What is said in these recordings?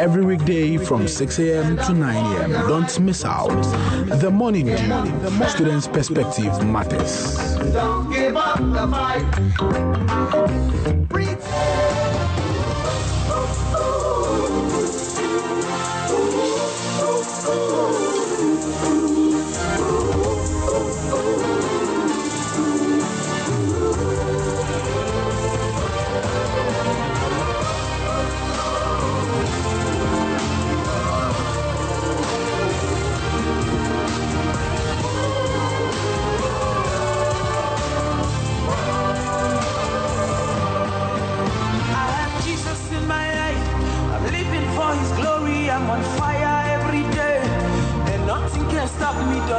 every weekday from 6 a.m. to 9 a.m. Don't miss out. The Morning Dew, Students' Perspective Matters.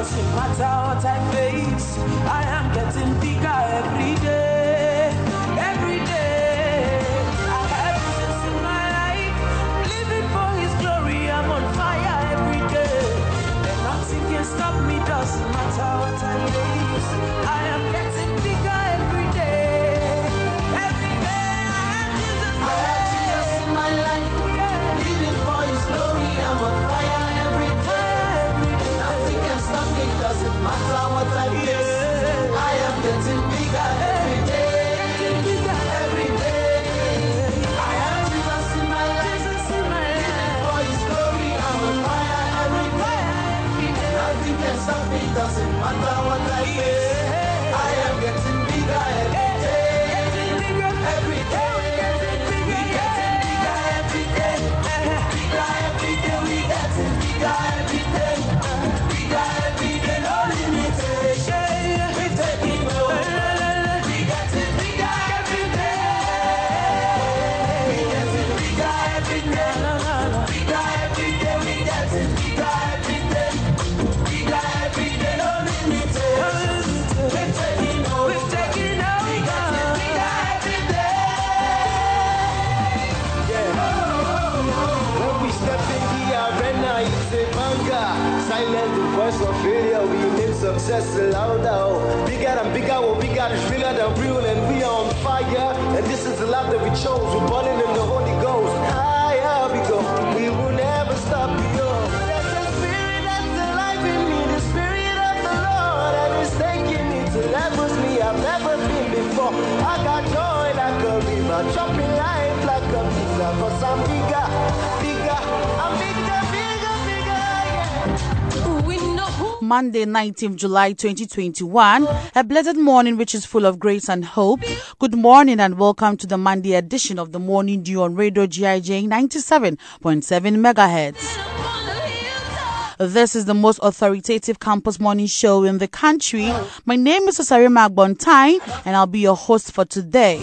Matter what I face. I success louder. Bigger and bigger, what we got is realer than real, and we are on fire. And this is the life that we chose. We're burning Monday, 19th July 2021. A blessed morning which is full of grace and hope. Good morning and welcome to the Monday edition of the Morning Dew on Radio GIJ 97.7 megahertz. This is the most authoritative campus morning show in the country. My name is Osari Magbontain and I'll be your host for today.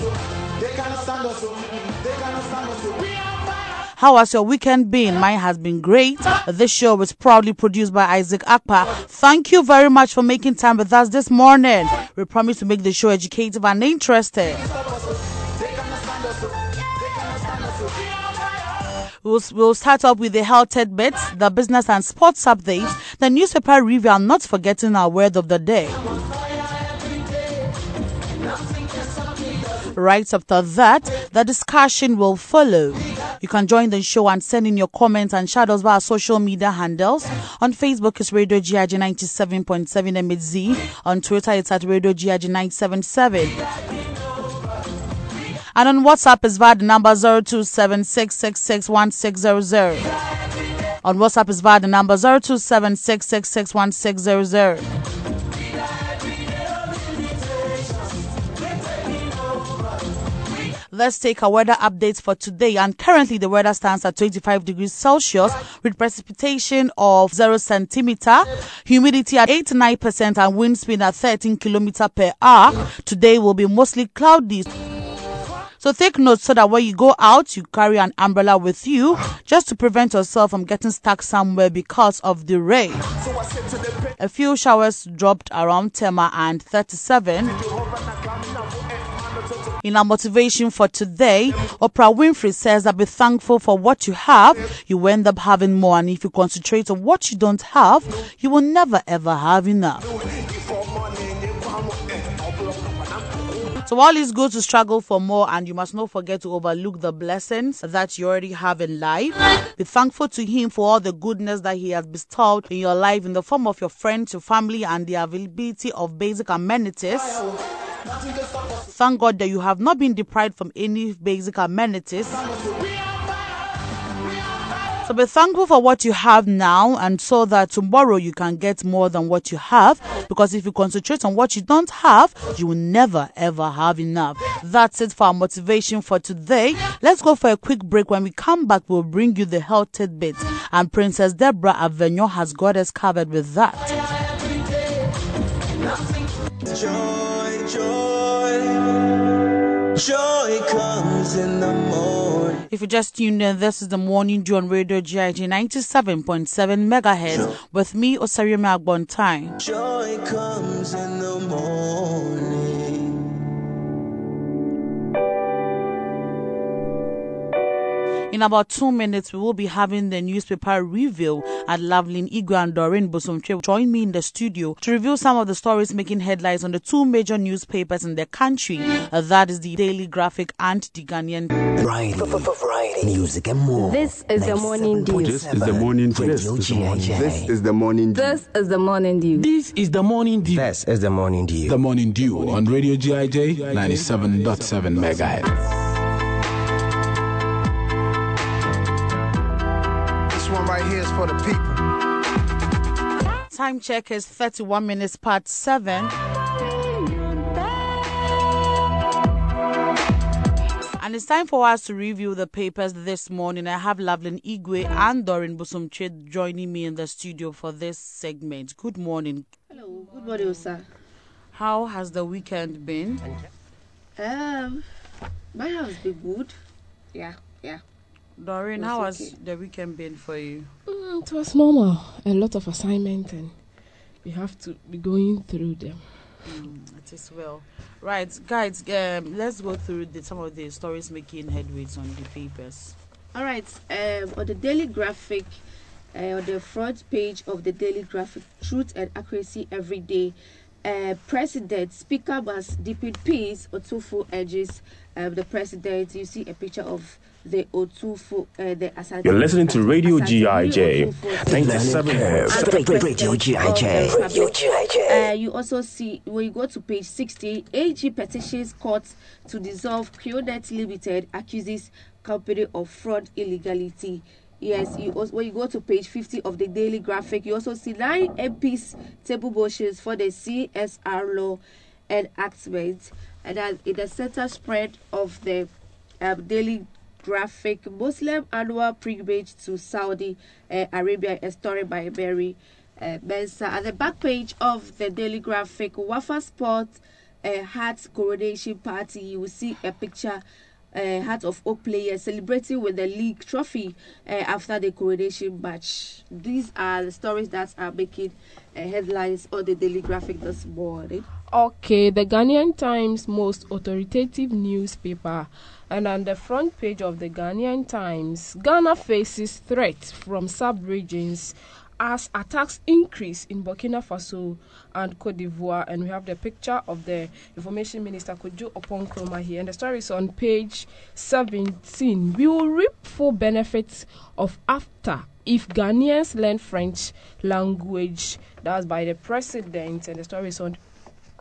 How has your weekend been? Mine has been great. This show is proudly produced by Isaac Akpa. Thank you very much for making time with us this morning. We promise to make the show educative and interesting. We'll, we'll start off with the health tidbits, the business and sports updates, the newspaper review, and not forgetting our word of the day. Right after that, the discussion will follow. You can join the show and send in your comments and shadows via social media handles. On Facebook, it's Radio GIJ 97.7 MHZ. On Twitter, it's at Radio GIJ 977. And on WhatsApp is via the number 0276661600. On WhatsApp is via the number 0276661600. Let's take our weather updates for today. And currently, the weather stands at 25 degrees Celsius with precipitation of 0 centimeter, humidity at 89%, and wind speed at 13 kilometer per hour. Today will be mostly cloudy. So take note so that when you go out, you carry an umbrella with you just to prevent yourself from getting stuck somewhere because of the rain. A few showers dropped around Tema and 37. In our motivation for today, Oprah Winfrey says that be thankful for what you have, you end up having more. And if you concentrate on what you don't have, you will never ever have enough. So while it's good to struggle for more, and you must not forget to overlook the blessings that you already have in life, be thankful to Him for all the goodness that He has bestowed in your life in the form of your friends, your family, and the availability of basic amenities. Thank God that you have not been deprived from any basic amenities. So be thankful for what you have now, and so that tomorrow you can get more than what you have. Because if you concentrate on what you don't have, you will never ever have enough. That's it for our motivation for today. Let's go for a quick break. When we come back, we'll bring you the health tidbits, and Princess Deborah Avenue has got us covered with that. Joy, joy, joy comes in the morning. If you just tuned in, this is the morning dew on Radio GIJ 97.7 megahertz with me, Osariome Agbontai. Joy comes in the morning. In about two minutes, we will be having the newspaper review at Loveline Igwe and Doreen Bosomche. Join me in the studio to review some of the stories making headlines on the two major newspapers in the country. Uh, that is the Daily Graphic and the Ghanaian. Variety, variety, music and more. This is the morning dew. This is the morning dew. This is the morning dew. This is the morning dew. This is the morning dew. This is the morning dew. The Morning Dew on Radio GIJ 97.7 megahertz. For the people. Time check is 31 minutes past 7. And it's time for us to review the papers this morning. I have Loveline Igwe and Doreen Busumche joining me in the studio for this segment. Good morning. Hello, good morning, sir. How has the weekend been? Um, my house been good. Yeah, yeah. Doreen, It's how has okay. the weekend been for you? Mm, it was normal. A lot of assignment, and we have to be going through them. It is well. Right, guys, um, let's go through the, some of the stories making headways on the papers. All right. Um, on the Daily Graphic, uh, on the front page of the Daily Graphic, truth and accuracy every day. Uh, president speaker must deepen peace. Otumfuo urges um, the president. You see a picture of the Otumfuo. Uh, the Asante. You're listening to Radio Asante GIJ, Otumfuo. 97. Radio, Radio GIJ. Radio GIJ. Uh, you also see when you go to page 60, AG petitions court to dissolve QNet Limited accuses company of fraud illegality. Yes, you also, when you go to page 50 of the Daily Graphic, you also see nine MPs table motions for the CSR law enactment. And then in the center spread of the um, Daily Graphic, Muslim annual pilgrimage to Saudi uh, Arabia, a story by Mary uh, Mensa. At the back page of the Daily Graphic, Wafa Sport uh, Heart Coronation Party, you will see a picture. Uh, Heart of Oak players celebrating with the league trophy uh, after the coronation match. These are the stories that are making uh, headlines on the Daily Graphic this morning. Okay, the Ghanaian Times most authoritative newspaper. And on the front page of the Ghanaian Times, Ghana faces threats from sub-regions as attacks increase in Burkina Faso and Cote d'Ivoire. And we have the picture of the Information Minister Kojo Oppong-Nkrumah here. And the story is on page 17. We will reap full benefits of after if Ghanaians learn French language. That's by the president. And the story is on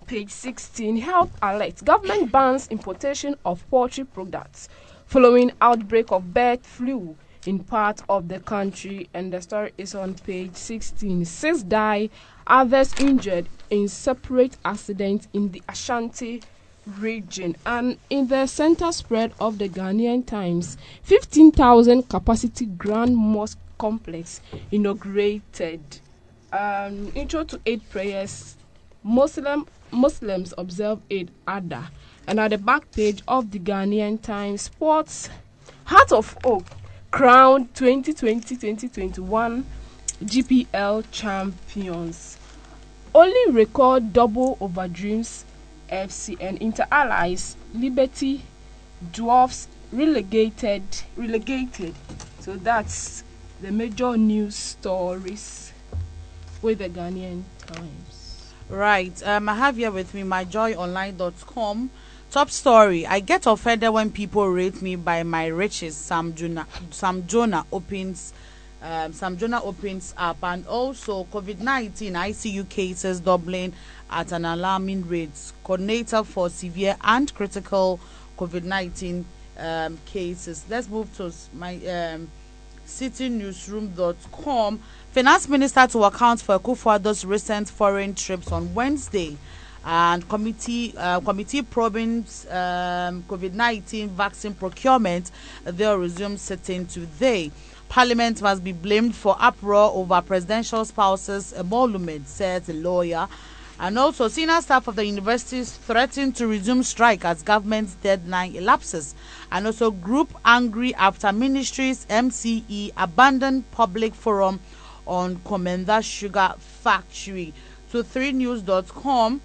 page 16 health alert government bans importation of poultry products following outbreak of bird flu in part of the country and the story is on page 16 six die others injured in separate accidents in the ashanti region and in the center spread of the ghanaian times 15000 capacity grand mosque complex inaugurated. Um, intro to eight prayers. Muslim Muslims observe Eid Adha. And at the back page of the Ghanaian Times Sports, Heart of Oak crowned 2020-2021 GPL champions. Only record double over Dreams FC and Inter Allies Liberty Dwarfs relegated relegated. So that's the major news stories with the Ghanaian Times. Right. Um, I have here with me myjoyonline.com. Top story. I get offended when people rate me by my riches. Sam Jonah, Sam Jonah opens um, Sam Jonah opens up and also COVID-19 ICU cases doubling at an alarming rate. Coordinator for severe and critical COVID-19 um, cases. Let's move to my um, citynewsroom.com. Finance Minister to account for Kufuor's recent foreign trips on Wednesday and committee uh, committee probing um, COVID-19 vaccine procurement. They'll resume sitting today. Parliament must be blamed for uproar over presidential spouses emolument, says a lawyer. And also, senior staff of the universities threaten to resume strike as government's deadline elapses. And also, group angry after ministries MCE abandoned public forum on Komenda Sugar Factory. To 3news.com,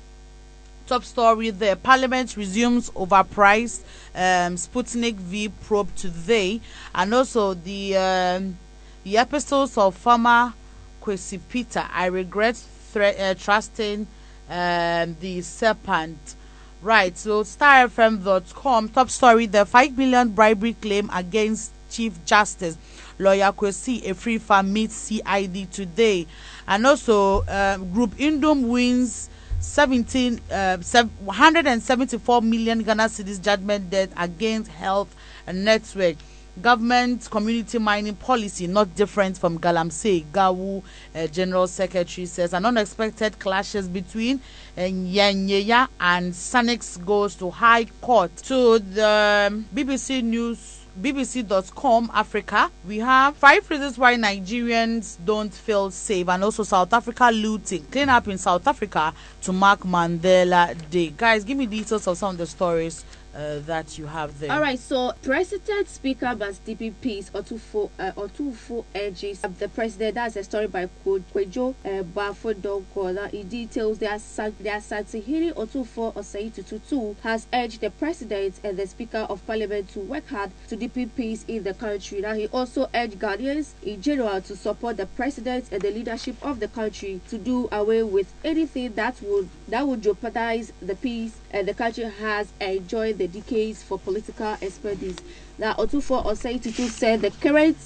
top story there. Parliament resumes overpriced um, Sputnik V probe today, and also the um, the epistles of former Kwesi Peter. I regret thre- uh, trusting um, the serpent. Right, so starfm.com top story: the five million bribery claim against Chief Justice lawyer Kwesi Afrifa meets CID today, and also um, Group Nduom wins 17 uh, 174 million Ghana cedis judgment debt against health and network. Government community mining policy not different from Galamsey. Gawu uh, General Secretary says an unexpected clashes between uh, Nyanyeya and Sanix goes to High Court. To the BBC News bbc.com africa. We have five reasons why nigerians don't feel safe and also south africa looting. Clean up in south africa to mark mandela day. Guys give me details of some of the stories uh, that you have there. All right, so President Speaker Bas DPP's Otumfuo uh, Otumfuo urges the president. That's a story by Kwejo uh, Bafodonko. That it details their their Satihiri Otumfuo Osei has urged the president and the Speaker of Parliament to work hard to deepen peace in the country. Now he also urged Ghanaians in general to support the president and the leadership of the country to do away with anything that would that would jeopardize the peace and the country has enjoyed the decades for political expertise. Now, Otumfuo Osei said the current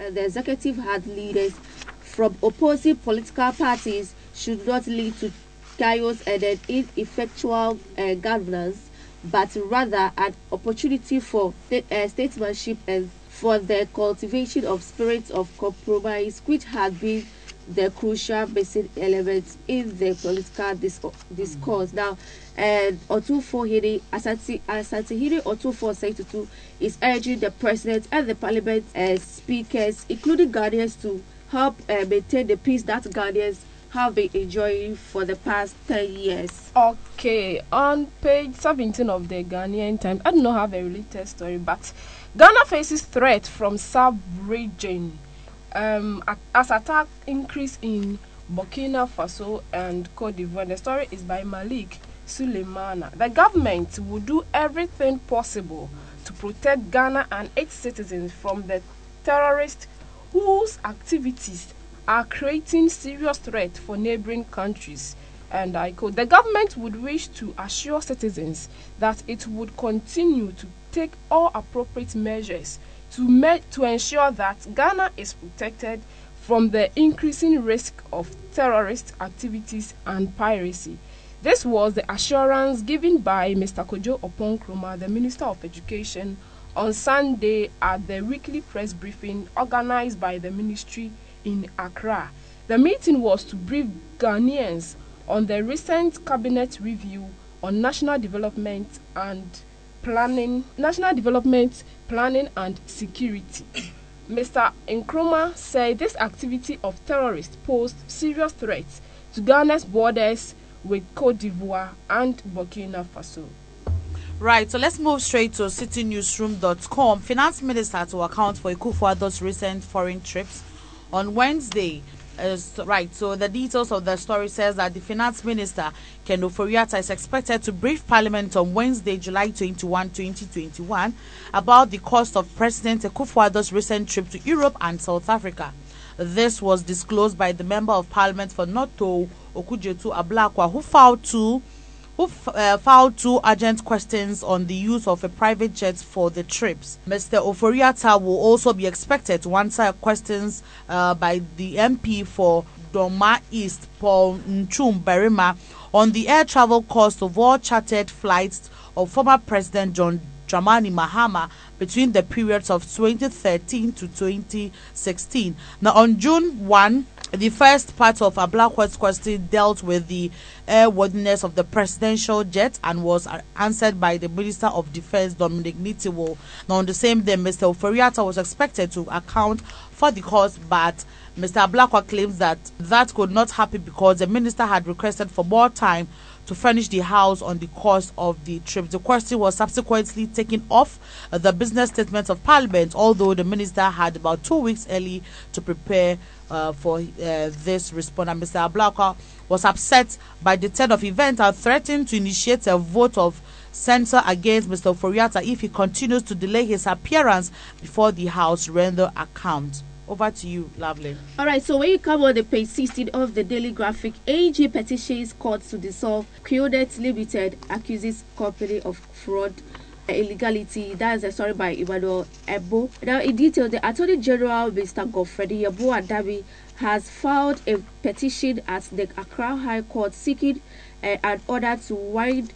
uh, the executive had leaders from opposing political parties should not lead to chaos and an ineffectual uh, governance, but rather an opportunity for uh, statesmanship and for the cultivation of spirits of compromise, which had been the crucial basic elements in the political discourse. Mm-hmm. Now, and Otumfuo Hiri Asati Asatihiri Otumfuo is urging the president and the parliament uh, speakers, including Ghanaians, to help uh, maintain the peace that Ghanaians have been enjoying for the past 10 years. Okay, on page 17 of the Ghanaian Times, I do not have a related story, but Ghana faces threat from sub-region um, as attack increase in Burkina Faso and Cote d'Ivoire. The story is by Malik Suleimana. The government will do everything possible to protect Ghana and its citizens from the terrorists whose activities are creating serious threat for neighboring countries. And I quote, the government would wish to assure citizens that it would continue to take all appropriate measures to, me- to ensure that Ghana is protected from the increasing risk of terrorist activities and piracy. This was the assurance given by Mr. Kojo Oppong-Nkrumah, the Minister of Education, on Sunday at the weekly press briefing organized by the ministry in Accra. The meeting was to brief Ghanaians on the recent cabinet review on national development and planning, national development, planning and security. Mr. Nkrumah said this activity of terrorists posed serious threats to Ghana's borders with Cote d'Ivoire and Burkina Faso. Right, so let's move straight to citynewsroom.com. Finance Minister to account for Akufo-Addo's recent foreign trips on Wednesday right. So the details of the story says that the finance minister Ken Ofori-Atta is expected to brief Parliament on Wednesday, July 21, 2021, about the cost of President Akufo-Addo's recent trip to Europe and South Africa. This was disclosed by the member of Parliament for Noto Okudzeto Ablakwa, who filed two who f- uh, filed two urgent questions on the use of a private jet for the trips. Mr. Ofori-Atta will also be expected to answer questions uh, by the MP for Dormaa East, Paul Nchum Berima, on the air travel cost of all chartered flights of former President John Dramani Mahama between the periods of 2013 to 2016. Now, on June 1, the first part of a Blackwood's question dealt with the airworthiness of the presidential jet and was answered by the Minister of Defense, Dominic Nitiwul. Now, on the same day, Mr. Ofori-Atta was expected to account for the cost, but Mr. Blackwell claims that that could not happen because the minister had requested for more time to furnish the house on the cost of the trip. The question was subsequently taken off the business statement of parliament, although the minister had about two weeks early to prepare uh, for uh, this response. And Mr. Ablakwa was upset by the turn of events and threatened to initiate a vote of censure against Mr. Foriata if he continues to delay his appearance before the House render account. Over to you, lovely. All right, so when you come on the page 16 of the Daily Graphic, AG petitions court to dissolve Creodet Limited accuses company of fraud illegality. That is a story by Emmanuel Ebo. Now, in detail, the Attorney General, Mr. Godfrey Yabo Adabi, has filed a petition at the Accra High Court seeking uh, an order to wind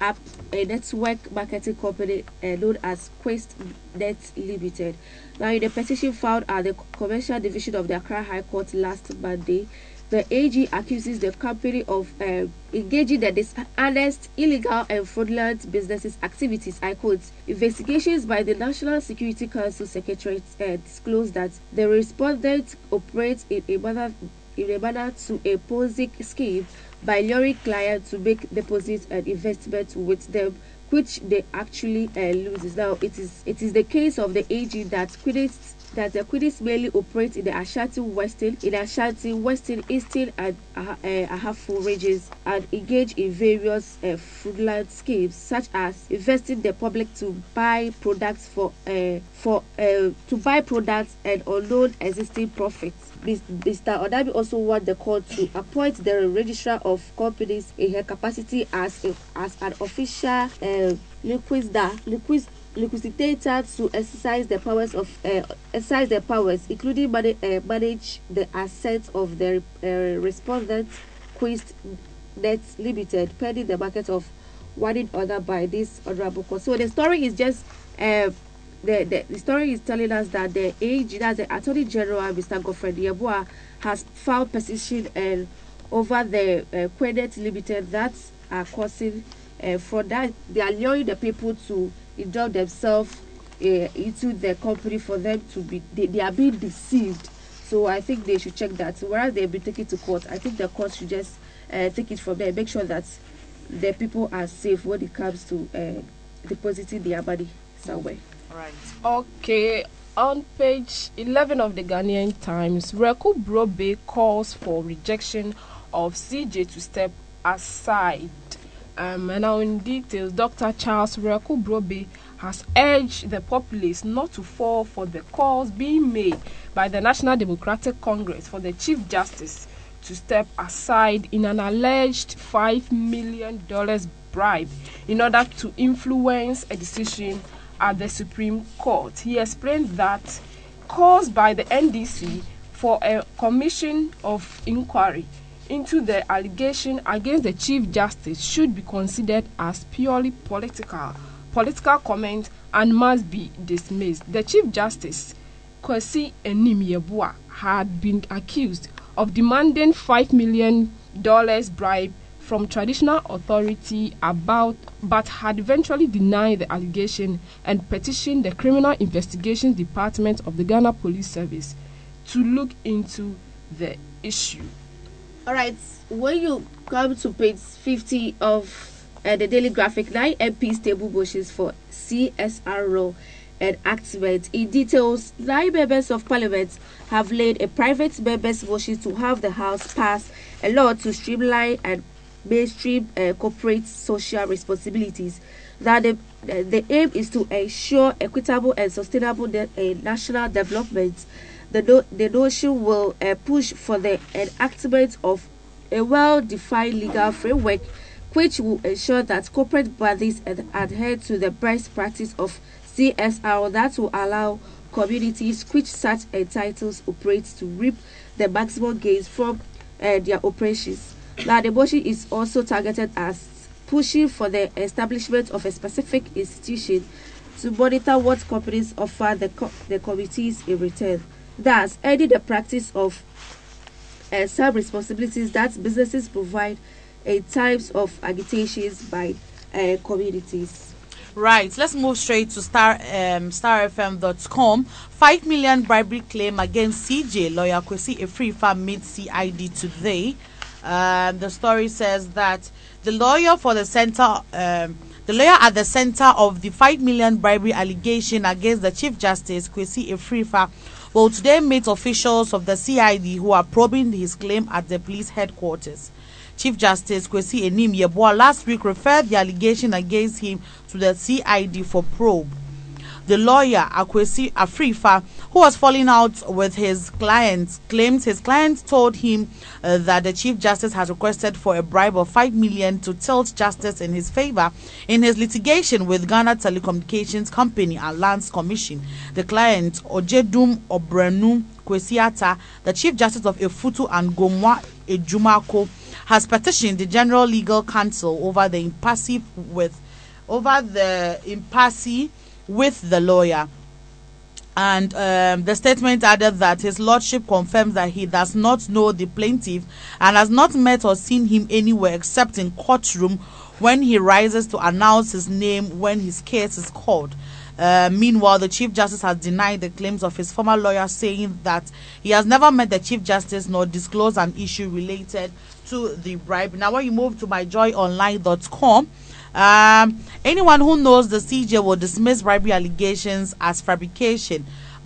up a network marketing company uh, known as Quest Net Limited. Now, in the petition filed at the Commercial Division of the Accra High Court last Monday, the AG accuses the company of uh, engaging in dishonest, illegal, and fraudulent businesses activities. I quote: Investigations by the National Security Council Secretariat uh, disclosed that the respondent operates in a manner in a manner to a Ponzi scheme by luring clients to make deposits and investments with them which they actually uh, loses. Now, it is it is the case of the AG that Quidditch that the Quidditch mainly operate in the Ashanti Western, in Ashanti Western, Eastern, and uh, Ahafo regions and engage in various uh, fraudulent schemes such as investing the public to buy products for uh, for uh, to buy products and unknown existing profits. Mr. Odabi also want the court to appoint the registrar of companies in her capacity as a, as an official uh, liquidator to exercise the powers of uh, exercise their powers, including manage, uh, manage the assets of the uh, respondent Quest Net Limited, pending the market of one in order by this honorable court. So the story is just. Uh, the, the, the story is telling us that the AG, that's the Attorney General, Mr. Godfrey Yabua, has filed petition and over the uh, credit limited that are causing uh, for that they are allowing the people to indulge themselves uh, into the company for them to be they, they are being deceived so i think they should check that whereas they've been taken to court i think the court should just uh, take it from there make sure that the people are safe when it comes to uh, depositing their money somewhere Right. Okay, on page 11 of the Ghanaian Times, Reku Brobe calls for rejection of CJ to step aside. Um, and now in details, Dr. Charles Reku Brobe has urged the populace not to fall for the calls being made by the National Democratic Congress for the Chief Justice to step aside in an alleged $5 million bribe in order to influence a decision at the Supreme Court. He explained that calls by the NDC for a commission of inquiry into the allegation against the Chief Justice should be considered as purely political, political comment and must be dismissed. The Chief Justice, Kwesi Anin had been accused of demanding $5 million bribe from traditional authority about but had eventually denied the allegation and petitioned the criminal investigations department of the Ghana Police Service to look into the issue. All right, when you come to page 50 of uh, the Daily Graphic, nine MPs table motions for CSR and activate. In details, nine members of parliament have laid a private members motion to have the House pass a law to streamline and mainstream uh, corporate social responsibilities. That the, uh, the aim is to ensure equitable and sustainable de- uh, national development. The, no- the notion will uh, push for the enactment of a well-defined legal framework which will ensure that corporate bodies ad- adhere to the best practice of CSR that will allow communities which such entitles operate to reap the maximum gains from uh, their operations. Now, the motion is also targeted as pushing for the establishment of a specific institution to monitor what companies offer the, co- the committees in return, thus ending the practice of uh, some responsibilities that businesses provide in times of agitations by uh, communities. Right, let's move straight to star um, starfm.com. Five million bribery claim against CJ lawyer Kwesi Afrifa mid CID today. Um, the story says that the lawyer for the center, um, the lawyer at the center of the five million bribery allegation against the Chief Justice Kwesi Afrifa will today meet officials of the CID who are probing his claim at the police headquarters. Chief Justice Kwesi Anin Yeboah last week referred the allegation against him to the CID for probe. The lawyer Akwesi Afrifa, who was falling out with his client, claims his client told him uh, that the Chief Justice has requested for a bribe of 5 million to tilt justice in his favor in his litigation with Ghana Telecommunications Company and Lands Commission. The client, Ojedum Obrenu Kwesiata, the Chief Justice of Efutu and Gomwa Ejumako, has petitioned the General Legal Council over the impasse with over the impasse with the lawyer. And um, the statement added that his lordship confirms that he does not know the plaintiff and has not met or seen him anywhere except in courtroom when he rises to announce his name when his case is called. Uh, meanwhile, the Chief Justice has denied the claims of his former lawyer, saying that he has never met the Chief Justice nor disclosed an issue related to the bribe. Now, when you move to myjoyonline.com, um, anyone who knows the CJ will dismiss bribery allegations as fabrication.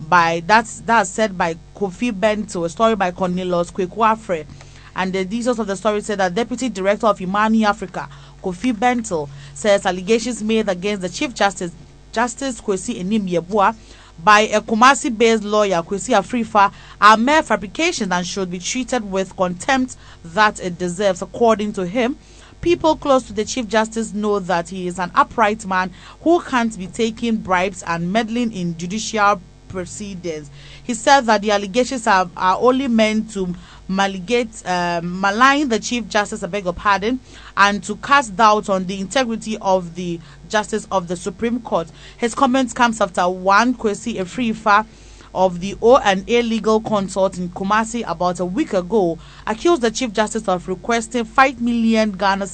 By that's that's said by Kofi Bentil, a story by Cornelius Kwekwafre. And the details of the story said that Deputy Director of Imani Africa, Kofi Bentil, says allegations made against the Chief Justice, Justice Kwesi Anin Yeboah, by a Kumasi based lawyer, Kwesi Afrifa, are mere fabrications and should be treated with contempt that it deserves, according to him. People close to the Chief Justice know that he is an upright man who can't be taking bribes and meddling in judicial proceedings. He said that the allegations are, are only meant to maligate, uh, malign the Chief Justice, I beg your pardon, and to cast doubt on the integrity of the Justice of the Supreme Court. His comments comes after one Kwesi Afrifa of the O&A legal consult in Kumasi about a week ago accused the Chief Justice of requesting 5 million Ghana,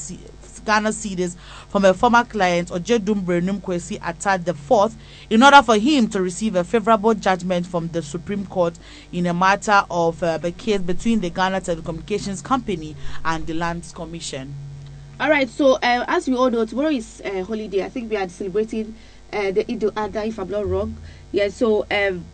Ghana cedis from a former client, Ojedum Brenum Kwesi Atad the fourth, in order for him to receive a favorable judgment from the Supreme Court in a matter of uh, the case between the Ghana Telecommunications Company and the Lands Commission. All right, so uh, as we all know, tomorrow is uh, holiday. I think we are celebrating uh, the Eid al-Adha, if I'm not wrong. Yeah, so um,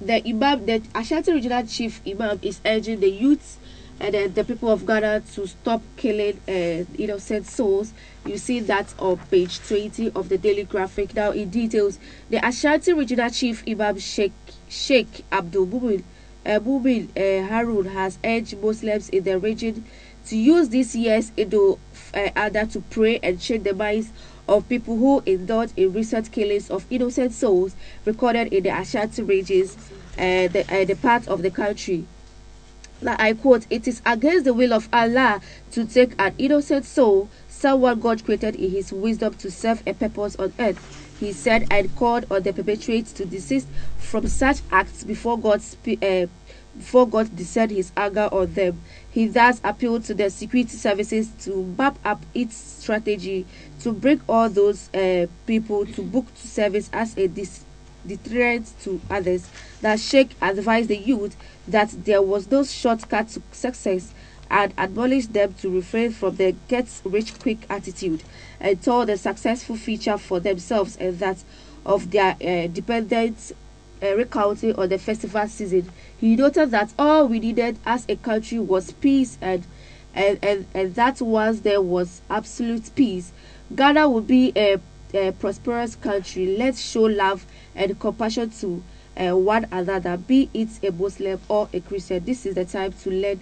the Imam, the Ashanti Regional Chief Imam, is urging the youths and uh, the people of Ghana to stop killing uh, innocent souls. You see that on page 20 of the Daily Graphic. Now, in details, the Ashanti Regional Chief Imam Sheikh, Sheikh Abdul Mumin, uh, Mumin uh, Harun has urged Muslims in the region to use this year's Eid al-Adha to pray and change the minds of people who indulge in recent killings of innocent souls recorded in the Ashanti regions, uh, the, uh, the part of the country. Now, I quote, It is against the will of Allah to take an innocent soul, someone God created in His wisdom to serve a purpose on earth. He said and called on the perpetrators to desist from such acts before God, spe- uh, before God descend His anger on them. He thus appealed to the security services to map up its strategy to bring all those uh, people to book to service as a dis- deterrent to others. That Sheikh advised the youth that there was no shortcut to success and admonished them to refrain from the get rich quick attitude and told the successful future for themselves and that of their uh, dependents uh, recounting on the festival season. He noted that all we needed as a country was peace and and, and, and that once there was absolute peace, Ghana would be a, a prosperous country. Let's show love and compassion to uh, one another, be it a Muslim or a Christian. This is the time to learn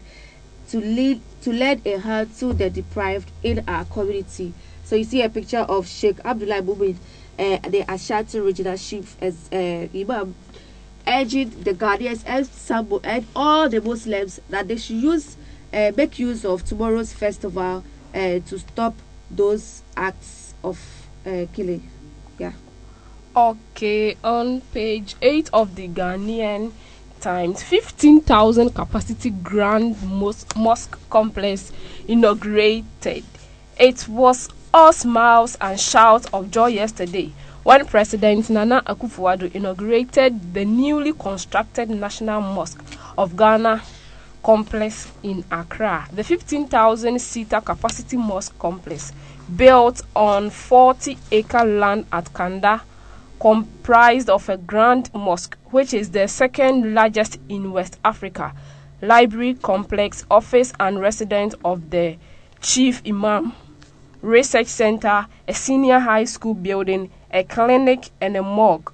to lead to lend a hand to the deprived in our community. So you see a picture of Sheikh Abdullah Mumin, uh, the Ashanti regional chief as uh, Imam, urging the Ghanaians and some and all the Muslims that they should use uh, make use of tomorrow's festival uh, to stop those acts of uh, killing. Yeah. Okay, on page 8 of the Ghanaian Times, 15,000 capacity Grand mosque Complex inaugurated. It was all smiles and shouts of joy yesterday when President Nana Akufo-Addo inaugurated the newly constructed National Mosque of Ghana complex in Accra. The 15,000-seater capacity mosque complex, built on 40-acre land at Kanda, comprised of a grand mosque, which is the second largest in West Africa, library complex, office and residence of the chief imam, research center, a senior high school building, a clinic and a morgue,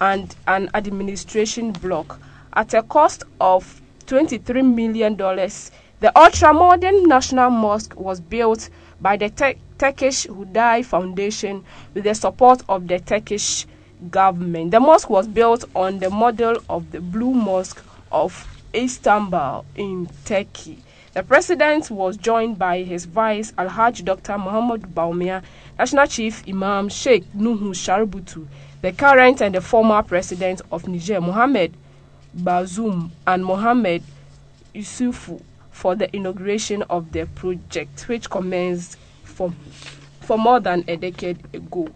and an administration block. At a cost of $23 million, the ultra-modern National Mosque was built by the Tur- Turkish Huday Foundation with the support of the Turkish government. The mosque was built on the model of the Blue Mosque of Istanbul in Turkey. The president was joined by his vice Alhaj Dr. Muhammad Bawumia, National Chief Imam Sheikh Nuhu Sharubutu, the current and the former president of Niger, Mohamed Bazoum, and Mohamed Yusufu for the inauguration of the project, which commenced for, for more than a decade ago.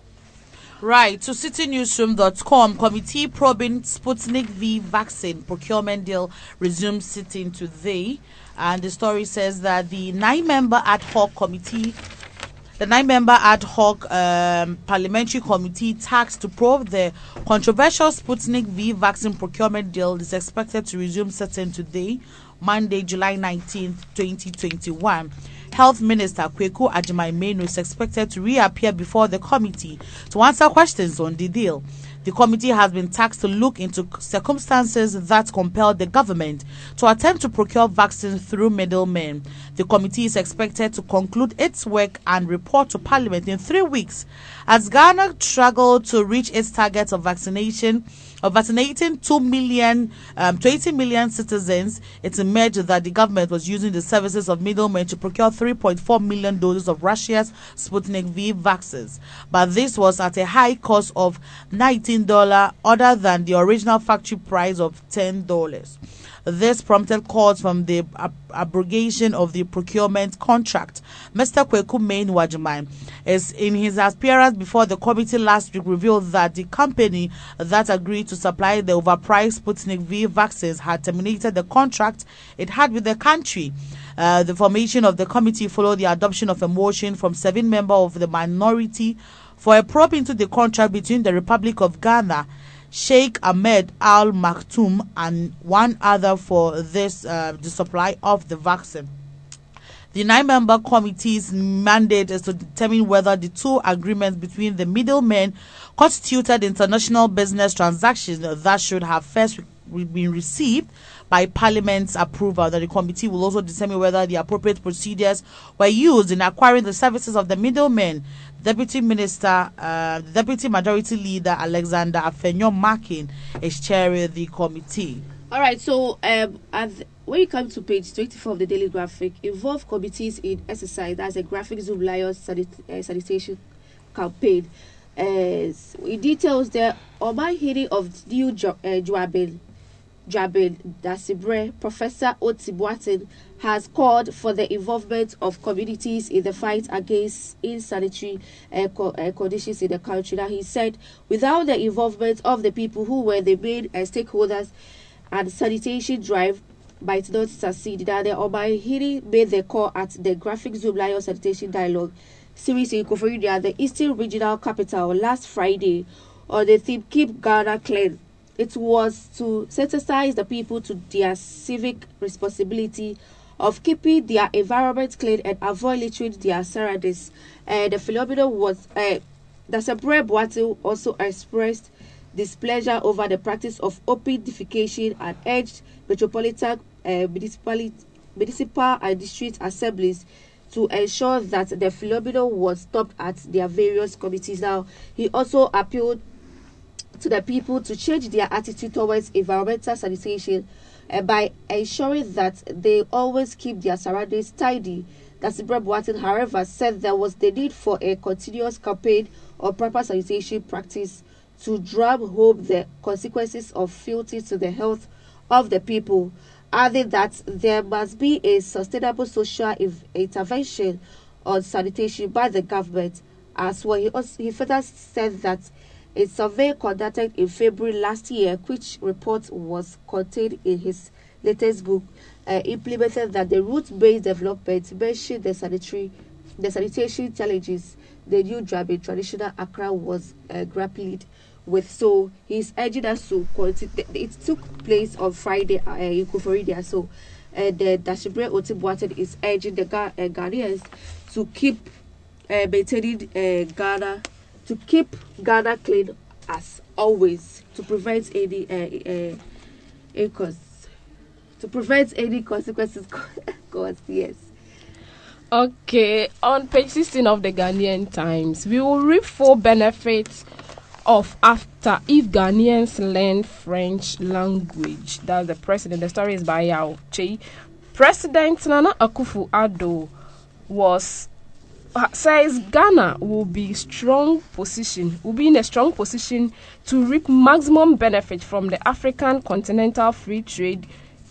Right, to citynewsroom.com, committee probing Sputnik V vaccine procurement deal resumes sitting today. And the story says that the nine member ad hoc committee, the nine member ad hoc um, parliamentary committee tasked to probe the controversial Sputnik V vaccine procurement deal is expected to resume sitting today, Monday, July 19th, 2021. Health Minister Kweku Agyeman-Manu is expected to reappear before the committee to answer questions on the deal. The committee has been tasked to look into circumstances that compelled the government to attempt to procure vaccines through middlemen. The committee is expected to conclude its work and report to Parliament in three weeks as Ghana struggled to reach its target of vaccination of vaccinating 2 million, um, 20 million citizens, it emerged that the government was using the services of middlemen to procure 3.4 million doses of Russia's Sputnik V vaccines. But this was at a high cost of $19 other than the original factory price of $10. This prompted calls from the ab- abrogation of the procurement contract. Mr. Kweku Main Wajimai is in his appearance before the committee last week revealed that the company that agreed to supply the overpriced Sputnik V vaccines had terminated the contract it had with the country. Uh, the formation of the committee followed the adoption of a motion from seven members of the minority for a probe into the contract between the Republic of Ghana Sheikh Ahmed Al Maktoum and one other for this uh, the supply of the vaccine. The nine-member committee's mandate is to determine whether the two agreements between the middlemen constituted international business transactions that should have first been received by Parliament's approval. That the committee will also determine whether the appropriate procedures were used in acquiring the services of the middlemen. Deputy Minister, uh, Deputy Majority Leader Alexander Afenyo Markin is chairing the committee. All right, so um, as when you come to page 24 of the Daily Graphic, involve committees in exercise. That's a graphic Zoom Lions sanit- uh, sanitation campaign. As it details the Oman hearing of new jo- uh, Joabin, Jabin Dasibre, Professor Oti Boateng has called for the involvement of communities in the fight against insanitary co- conditions in the country. Now, he said, without the involvement of the people who were the main uh, stakeholders and sanitation drive might not succeed. Now, the Omahiri made the call at the Graphic Zoomlion Sanitation Dialogue series in Koforidua, the Eastern Regional Capital, last Friday on the theme Keep Ghana Clean. It was to sensitize the people to their civic responsibility of keeping their environment clean and avoid littering their surroundings. Uh, the phenomenon was uh, the Sabre Boatil also expressed displeasure over the practice of open defecation and urged metropolitan uh, municipality municipal and district assemblies to ensure that the phenomenon was stopped at their various committees. Now, he also appealed to the people to change their attitude towards environmental sanitation uh, by ensuring that they always keep their surroundings tidy. Dasibra Boateng, however, said there was the need for a continuous campaign of proper sanitation practice to drive home the consequences of filthy to the health of the people, adding that there must be a sustainable social intervention on sanitation by the government. As well, he, also, he further said that a survey conducted in February last year, which report was contained in his latest book, uh, implemented that the root-based development mentioned the sanitary, the sanitation challenges the new Drabe traditional Accra was uh, grappled with. So he's urging us to continue. It took place on Friday uh, in Koforidua. So uh, the Daasebre Otibuaten is urging the Ga- uh, Ghanaians to keep uh, maintaining uh, Ghana, to keep Ghana clean as always, to prevent any uh, uh, incons, to prevent any consequences. Cause yes. Okay, on page 16 of the Ghanaian Times, we will reap four benefits of after if Ghanaians learn French language. That's the president. The story is by Yao Che. President Nana Akufo-Addo was uh, Uh, says Ghana will be strong position will be in a strong position to reap maximum benefit from the African Continental Free Trade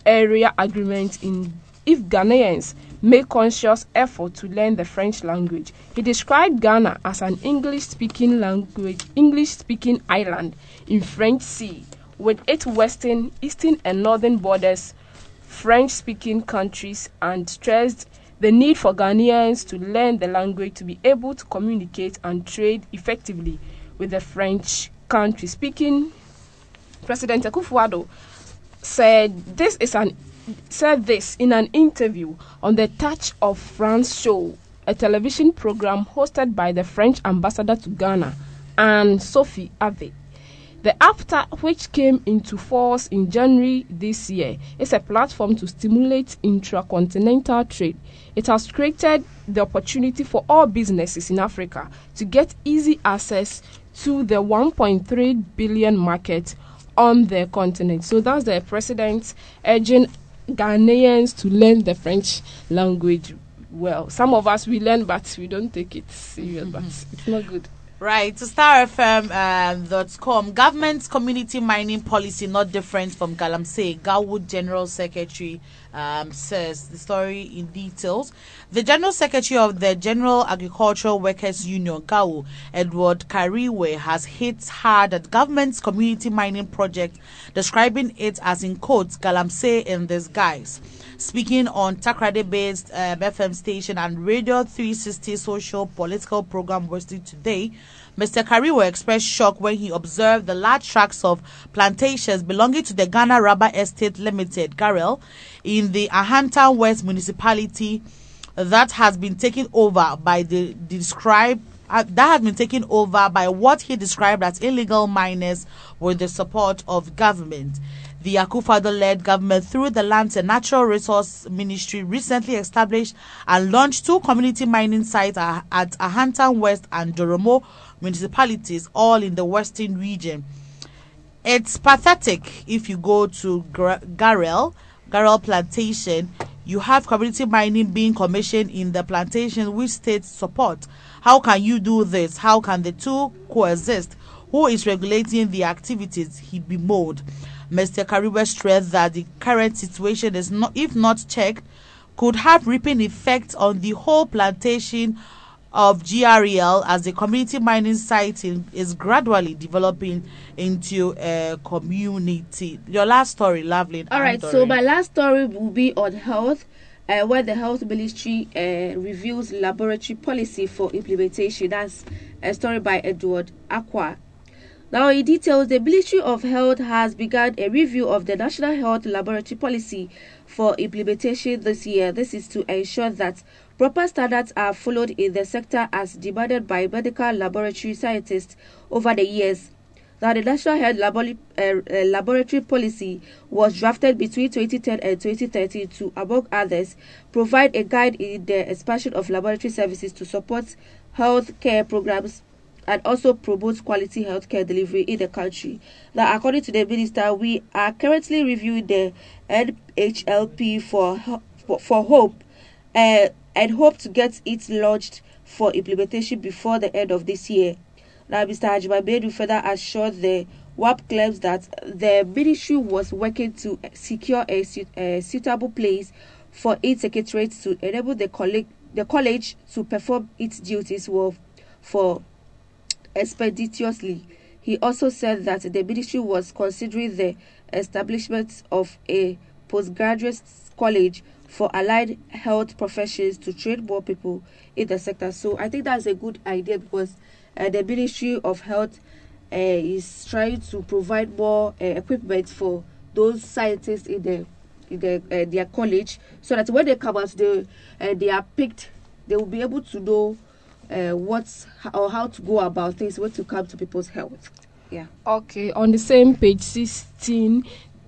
Area Agreement in if Ghanaians make conscious effort to learn the French language. He described Ghana as an English-speaking language, English-speaking island in French Sea, with its western, eastern, and northern borders French-speaking countries, and stressed the need for Ghanaians to learn the language to be able to communicate and trade effectively with the French country. Speaking, President Akufo-Addo said this is an said this in an interview on the Touch of France show, a television program hosted by the French ambassador to Ghana, Anne Sophie Avé. The AFTA, which came into force in January this year, is a platform to stimulate intra-continental trade. It has created the opportunity for all businesses in Africa to get easy access to the 1.3 billion market on the continent. So that's the president urging Ghanaians to learn the French language well. Some of us we learn, but we don't take it serious. But mm-hmm. it's not good. Right, to starfm.com, government's community mining policy not different from Galamsey, GAWU General Secretary um, says the story in details. The General Secretary of the General Agricultural Workers Union, GAWU, Edward Kareweh, has hit hard at government's community mining project, describing it as in quotes, Galamsey in disguise. Speaking on Takoradi based um, FM station and Radio 360 social political program Wednesday today, Mr. Kareweh expressed shock when he observed the large tracts of plantations belonging to the Ghana Rubber Estate Limited, GREL, in the Ahanta West municipality that has been taken over by the described uh, that has been taken over by what he described as illegal miners with the support of government. The Akufo-Addo-led government, through the Lands and Natural Resource Ministry, recently established and launched two community mining sites at, Ahantan West and Doromo municipalities, all in the western region. It's pathetic if you go to Gar- GREL, GREL Plantation, you have community mining being commissioned in the plantation with state support. How can you do this? How can the two coexist? Who is regulating the activities? He bemoaned. Mr. Kareweh stressed that the current situation is not, if not checked, could have reaping effects on the whole plantation of GREL as the community mining site in, is gradually developing into a community. Your last story, lovely. All right, so my last story will be on health, uh, where the health ministry uh, reviews laboratory policy for implementation. That's a story by Edward Aqua. Now, in details, the Ministry of Health has begun a review of the National Health Laboratory Policy for implementation this year. This is to ensure that proper standards are followed in the sector as demanded by medical laboratory scientists over the years. that the National Health uh, uh, Laboratory Policy was drafted between 2010 and 2013 to, among others, provide a guide in the expansion of laboratory services to support health care programs and also promote quality healthcare delivery in the country. Now, according to the minister, we are currently reviewing the NHLP for for, for hope uh, and hope to get it launched for implementation before the end of this year. Now, Mr. Agyeman-Manu further assured the WAP claims that the ministry was working to secure a, a suitable place for its secretariat to enable the college, the college to perform its duties well for expeditiously. He also said that the ministry was considering the establishment of a postgraduate college for allied health professions to train more people in the sector. So I think that's a good idea because uh, the Ministry of Health uh, is trying to provide more uh, equipment for those scientists in the in the, uh, their college, so that when they come out, they uh, they are picked. They will be able to know uh, what's or how to go about things, when to come to people's health. Yeah. Okay, on the same page 16,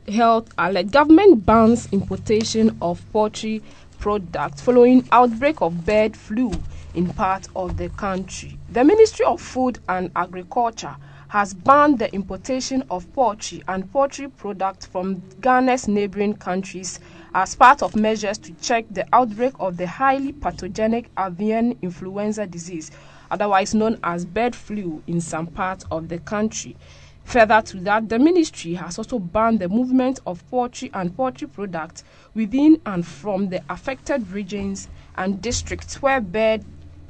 health alert. Government bans importation of poultry products following outbreak of bird flu in part of the country. The Ministry of Food and Agriculture has banned the importation of poultry and poultry products from Ghana's neighboring countries as part of measures to check the outbreak of the highly pathogenic avian influenza disease, otherwise known as bird flu, in some parts of the country. Further to that, the ministry has also banned the movement of poultry and poultry products within and from the affected regions and districts where bird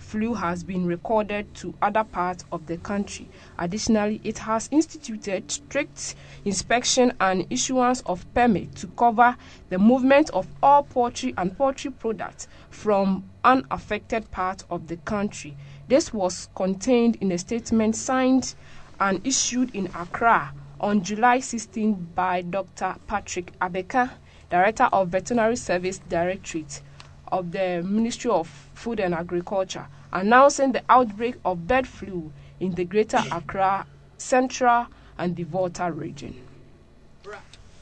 flu has been recorded to other parts of the country. Additionally, it has instituted strict inspection and issuance of permit to cover the movement of all poultry and poultry products from unaffected parts of the country. This was contained in a statement signed and issued in Accra on July 16 by Dr. Patrick Abakeh, Director of Veterinary Service Directorate of the Ministry of Food and Agriculture, announcing the outbreak of bird flu in the Greater Accra, Central, and the Volta region.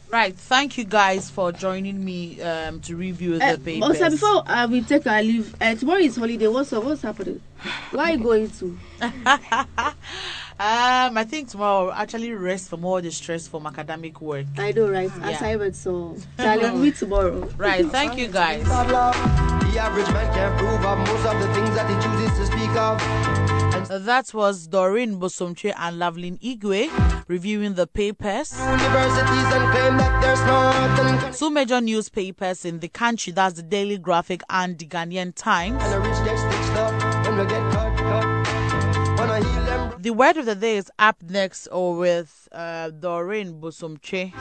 Right, thank you guys for joining me um, to review Uh, the papers. also, before uh, we take our leave, uh, tomorrow is holiday. What's up? What's happening? Where are you going to? Um, I think tomorrow I'll actually rest from all the stress from academic work. I know, right? Yeah. Assignment, so Charlie, meet tomorrow. Right, thank you guys. The average man can't prove of most of the things that he chooses to speak of. And That was Doreen Bosomche and Loveline Igwe reviewing the papers. Universities and claim that they're smart Two major newspapers in the country, that's the Daily Graphic and the Ghanaian Times. and the rich get stitched up when we get cut, cut. Wanna heal them, The word of the day is up next or with uh, Doreen Bosomche.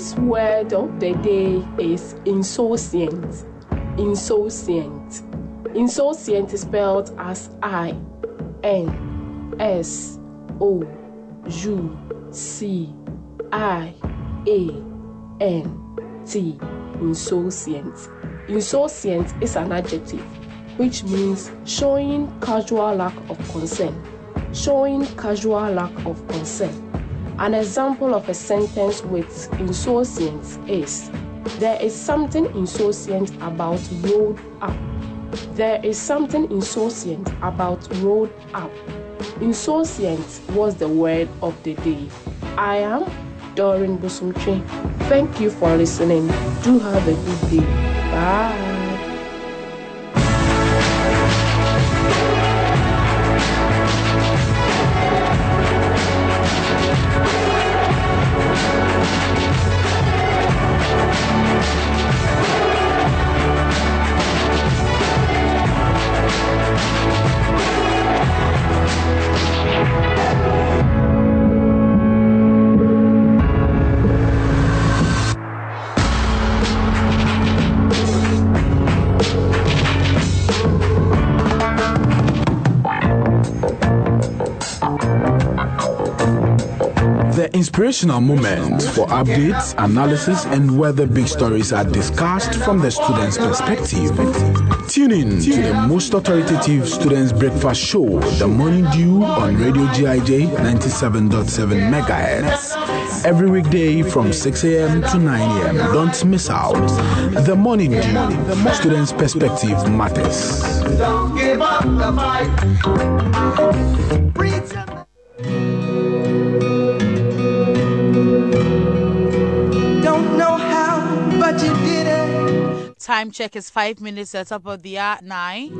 Today's word of the day is insouciant. Insouciant. Insouciant is spelled as I N S O U C I A N T. Insouciant. Insouciant is an adjective which means showing casual lack of concern. Showing casual lack of concern. An example of a sentence with insouciance is There is something insouciant about road up. There is something insouciant about road up. Insouciant was the word of the day. I am Doreen Bosomche. Thank you for listening. Do have a good day. Bye. Inspirational moments for updates, analysis, and whether big stories are discussed from the students' perspective. Tune in to the most authoritative students' breakfast show, The Morning Dew, on Radio GIJ 97.7 MHz. Every weekday from 6 a.m. to 9 a.m. Don't miss out. The Morning Dew, students' perspective matters. Time check is five minutes at top of the hour nine.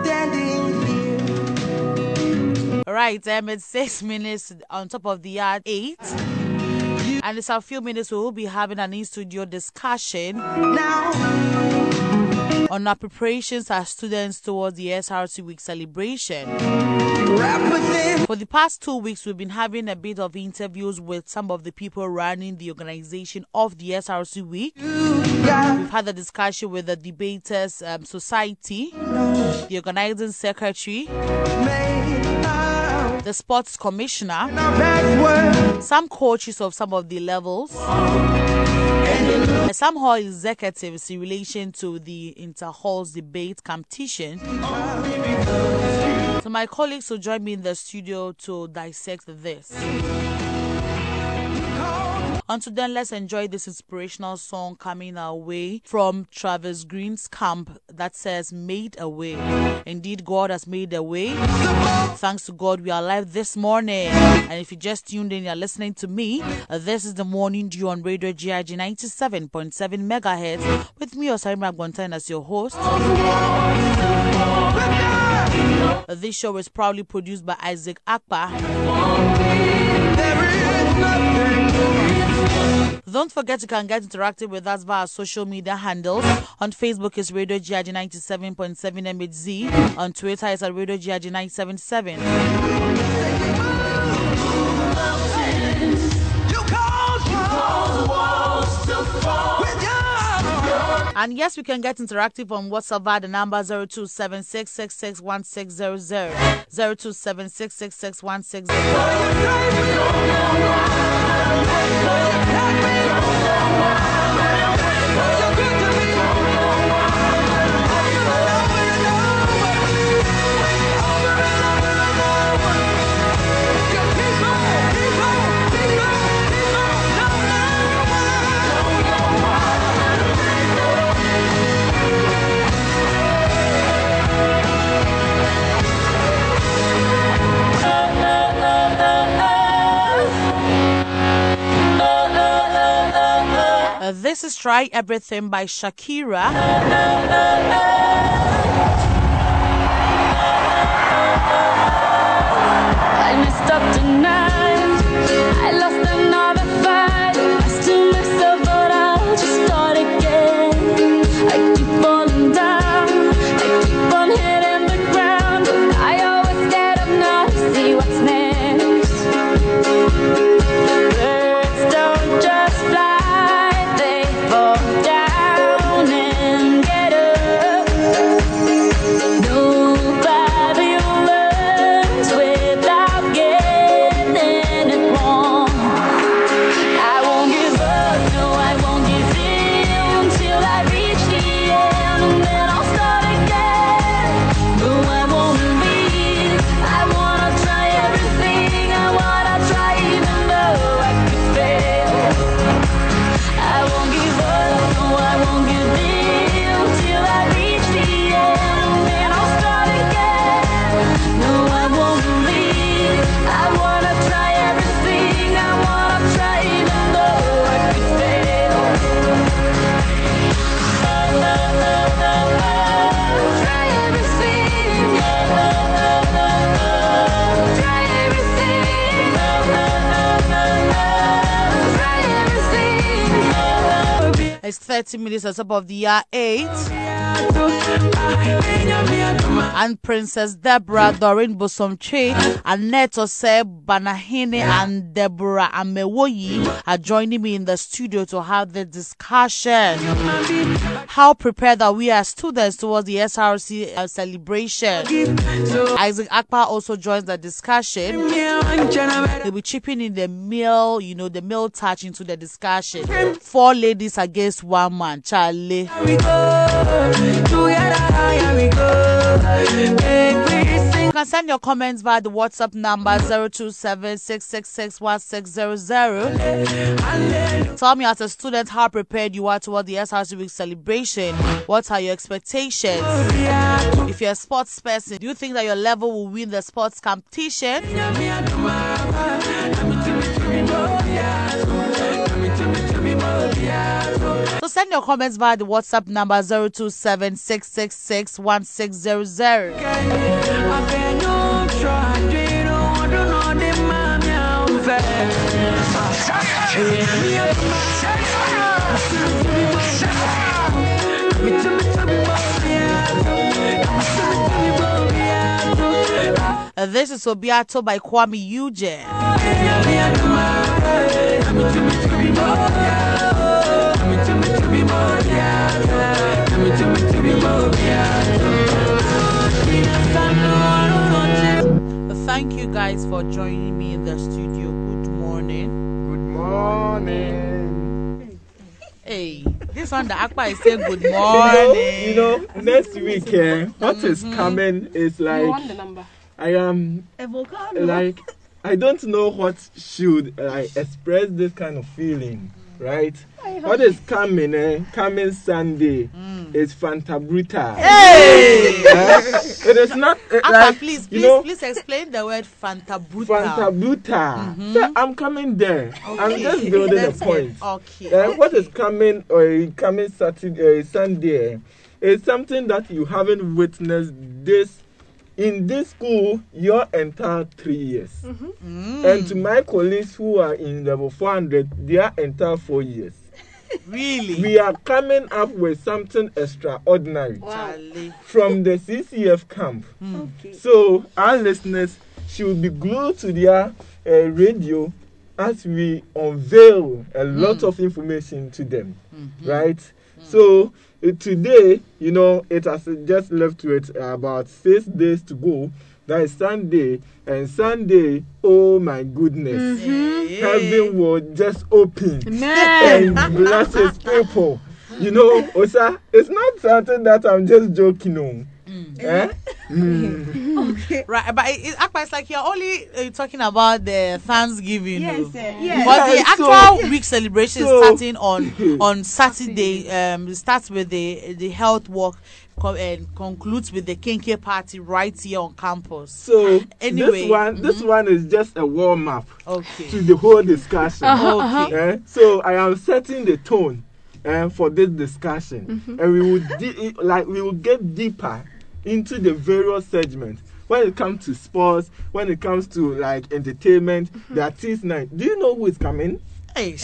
Standing here. All right, um, it's six minutes on top of the hour eight. And it's a few minutes we will be having an in studio discussion Now, on our preparations as students towards the SRC week celebration. For the past two weeks, we've been having a bit of interviews with some of the people running the organization of the SRC week. We've had a discussion with the Debaters um, Society, the organizing secretary, the sports commissioner, some coaches of some of the levels, and some hall executives in relation to the inter-halls debate competition. So my colleagues will join me in the studio to dissect this. Until then, let's enjoy this inspirational song coming our way from Travis Green's camp that says, Made a way. Indeed, God has made a way. Thanks to God, we are alive this morning. And if you just tuned in, you're listening to me. this is the morning dew on Radio GIJ 97.7 megahertz with me, Osarima Gontan, as your host. This show is proudly produced by Isaac Akpa. Don't forget you can get interactive with us via social media handles. On Facebook is Radio GIJ 97.7 MHZ. On Twitter is at Radio GIJ 977. And yes, we can get interactive on WhatsApp via the number 0276661600. 0276661600. This is Try Everything by Shakira. 30 minutes top of the year 8. And Princess Deborah, Doreen Bosomche, Annette Ose Banahine, and Deborah Amewoyi are joining me in the studio to have the discussion. How prepared are we as students towards the SRC uh, celebration? Isaac Akpa also joins the discussion. He'll be chipping in the meal, you know, the meal touch into the discussion. Four ladies against one man, Charlie. You can send your comments via the WhatsApp number 027 Tell me as a student how prepared you are toward the SRC Week celebration. What are your expectations? If you're a sports person, do you think that your level will win the sports competition? Send your comments via the WhatsApp number 027 Uh, this is Obiato by Kuami Eugene. Thank you guys for joining me in the studio. Good morning. Good morning. Hey, this one the Akpa is saying good morning. You know, you know next week, eh, what is Mhm. coming is like want the number? I am like I don't know what should like express this kind of feeling, right? What is coming? Eh, coming Sunday is Fanta Bruta. Hey! Eh, it is not Akpa, like please, you please, know, please explain the word Fanta Bruta. Fanta Bruta. So I'm coming there. I'm Okay. just building a it. point. Okay. Uh, what is coming or coming Saturday, uh, Sunday is something that you haven't witnessed this in this school your entire three years. Mm. And to my colleagues who are in level 400, their entire four years. Really? We are coming up with something extraordinary Charlie. from the CCF camp. Okay. So our listeners should be glued to their uh, radio as we unveil a lot of information to them, right? So today, you know, it has just left with about six days to go. That is Sunday, and Sunday, oh my goodness, mm-hmm. heaven will just open Amen. and bless His people. You know, Osa, it's not something that I'm just joking on. Eh? Mm. Okay. Right, but it, it, it's like you're only uh, talking about the Thanksgiving. Yes, eh, yes. But the Yeah, so- actual week celebration so- is starting on on Saturday. Um, it starts with the the health walk. And concludes with the Kinke party right here on campus. So Anyway, this one, this one is just a warm up Okay. to the whole discussion. Uh-huh, uh-huh. Eh, So I am setting the tone uh, for this discussion, Mhm. and we will di- like we will get deeper into the various segments. When it comes to sports, when it comes to like entertainment, the artist night. Do you know who is coming? Hey.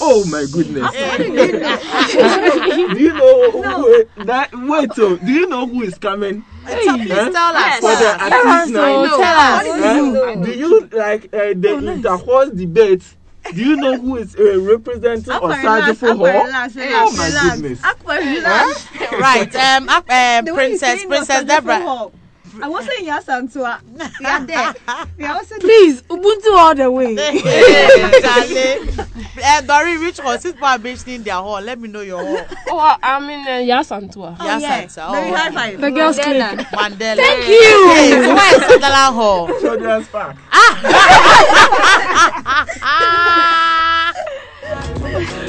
Oh my goodness! Hey. do you know who, that? Wait, oh, do you know who is coming? So please tell us. For the Yes. artist No, night. tell us. Eh? Do you like uh, the intercourse debate? Do you know who is uh, representing Osagyefo Hall? Oh my goodness! right, um, Ak- um, The way you Princess, say Princess Nostalgia Deborah. For. I was saying yes, Antoa. We are there. We are also Please, Ubuntu all the way. Uh, Dory, which one? Since people are mentioning their hall, let me know your hall. Oh, I'm in uh, Yasantua. Oh, yes, yeah. Very high five. The girls Mandela. click. Mandela. Thank you. Hey, so where is Sunderland Hall? Children's Park.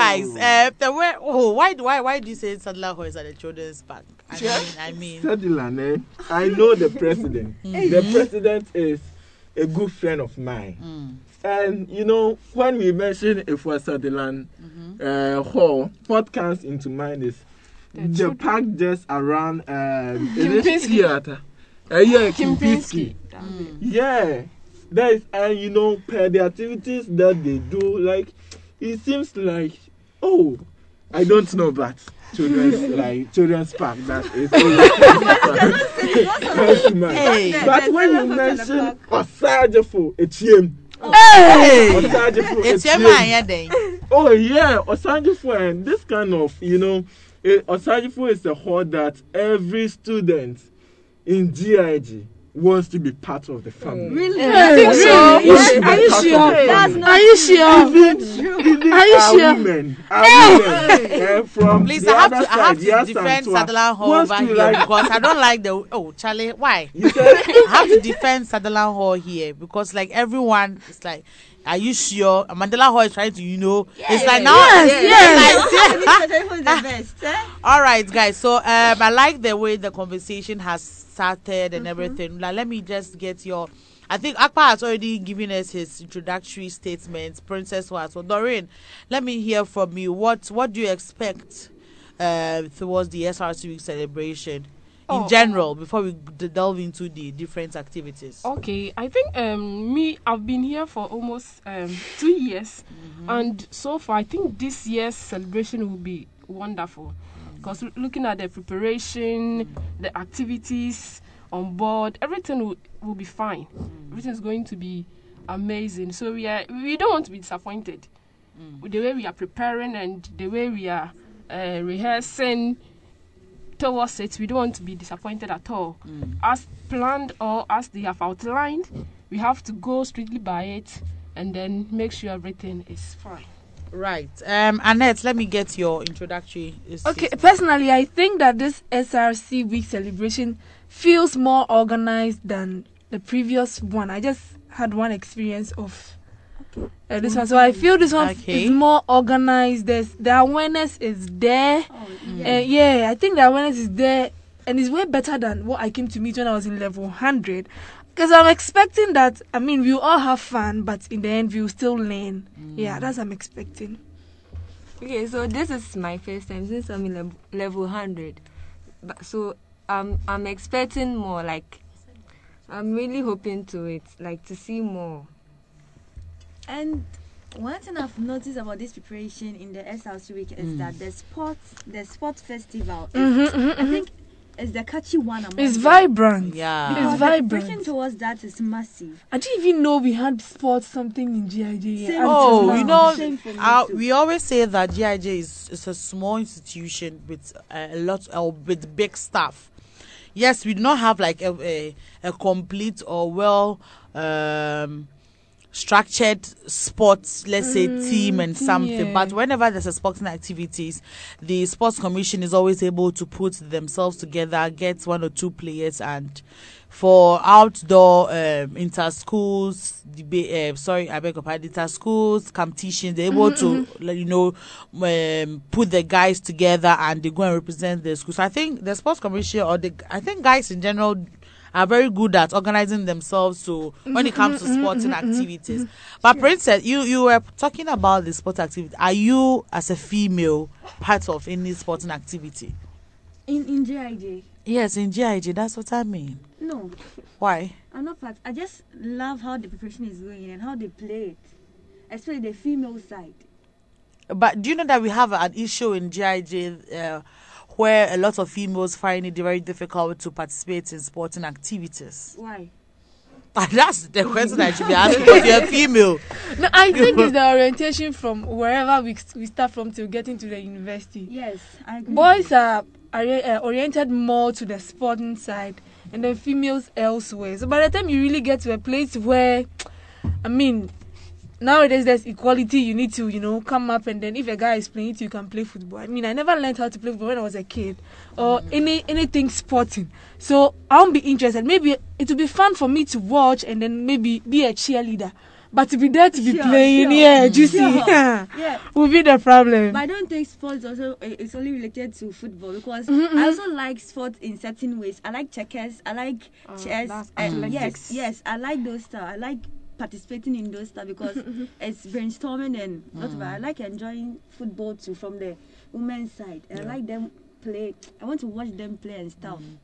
Guys, uh, the way, oh, why, do- why, why do you say Sunderland Hall is at the children's park? I mean, I mean, Sadilan, eh? I know the president. the president is a good friend of mine. And you know, when we mention if was Sutherland uh, Hall, what comes into mind is the, park just around is it theater. Uh, yeah, Kempinski. Kempinski. Yeah, that is, and you know, per the activities that they do, like, it seems like, oh, I don't know, but children's like children's park that is. Hey. But when you mention Osajefo. Hey. Osajefo, then. Oh yeah, Osajifo and this kind of, you know, eh, Osajifo is a hall that every student in GIG wants to be part of the family. Really? I think so. Really? Are you- are you sure? That's not Are you sure? Even, even Are you our sure? women, our Hey! women eh, from Please, the I have other to, I have side, to defend Santua, Sutherland Hall over here like- because I don't like the. Oh, Charlie, why? I have to defend Sutherland Hall here because, like, everyone is like, "Are you sure?" Mandela Hall is trying to, you know, it's like now. Yes, yes. Like, All right, guys. So um, I like the way the conversation has started and everything. Like, let me just get your. I think Akpa has already given us his introductory statement. Princess was so Doreen. Let me hear from you. What What do you expect uh, towards the SRC week celebration in Oh, general? Before we d- delve into the different activities. Okay, I think um me I've been here for almost um two years, and so far I think this year's celebration will be wonderful, because looking at the preparation, the activities on board, everything will, will be fine. Mm. Everything is going to be amazing. So we are we don't want to be disappointed with the way we are preparing and the way we are uh, rehearsing towards it, we don't want to be disappointed at all. Mm. As planned or as they have outlined, we have to go strictly by it and then make sure everything is fine. Right. Um, Annette, let me get your introductory. Okay, personally, I think that this SRC week celebration feels more organized than the previous one. I just had one experience of uh, this one, so I feel this one Okay. is more organized. There's the awareness is there. Oh, yeah. Uh, yeah, I think the awareness is there, and it's way better than what I came to meet when I was in level 100. Because I'm expecting that, I mean, we'll all have fun, but in the end, we'll still learn. Yeah, that's what I'm expecting. Okay, so this is my first time since I'm in lev- level 100. But, so um, I'm expecting more. Like, I'm really hoping to it, like to see more. And one thing I've noticed about this preparation in the SLC week is Mm. that the sports, the sports festival, is, mhm, I mhm. think, is the catchy one among It's them. vibrant. Yeah. Because It's the vibrant. preparation towards that is massive. I didn't even know we had sports something in GIJ. Same Oh, you know, Same uh, we always say that GIJ is, is a small institution with uh, a lot uh, with big staff. Yes, we do not have like a a, a complete or well um, structured sports, let's say team and something. yeah. But whenever there's a sporting activities, the sports commission is always able to put themselves together, get one or two players and for outdoor um, inter schools uh, sorry i beg your pardon inter schools competitions they're able to you know um, put the guys together and they go and represent the school so i think the sports commission or the i think guys in general are very good at organizing themselves so when it comes to mm-hmm, mm-hmm, sporting mm-hmm, activities. But princess you you were talking about the sport activity. Are you as a female part of any sporting activity? In in GIJ, yes in GIJ that's what i mean. No, why? I'm not part. I just love how the preparation is going and how they play it, especially the female side. But do you know that we have an issue in GIJ uh, where a lot of females find it very difficult to participate in sporting activities? Why? That's the question I should be asking because you're a female. No, I think it's the orientation from wherever we, we start from till getting to the university. Yes, I agree. Boys are, are uh, oriented more to the sporting side, and then females elsewhere. So by the time you really get to a place where, I mean, nowadays there's equality. You need to, you know, come up and then if a guy is playing it, you can play football. I mean, I never learned how to play football when I was a kid, or any anything sporting. So I won't be interested. Maybe it will be fun for me to watch and then maybe be a cheerleader. But to be there to be Sure, playing, sure. yeah, juicy, Sure. yeah, Yeah. will be the problem. But I don't think sports also uh, it's only related to football because Mhm, I also like sports in certain ways. I like checkers. I like Uh, chess. uh, yes, yes, I like those stuff. I like participating in those stuff because it's brainstorming and whatever. I like enjoying football too from the women's side. And I like them play. I want to watch them play and stuff. Mm.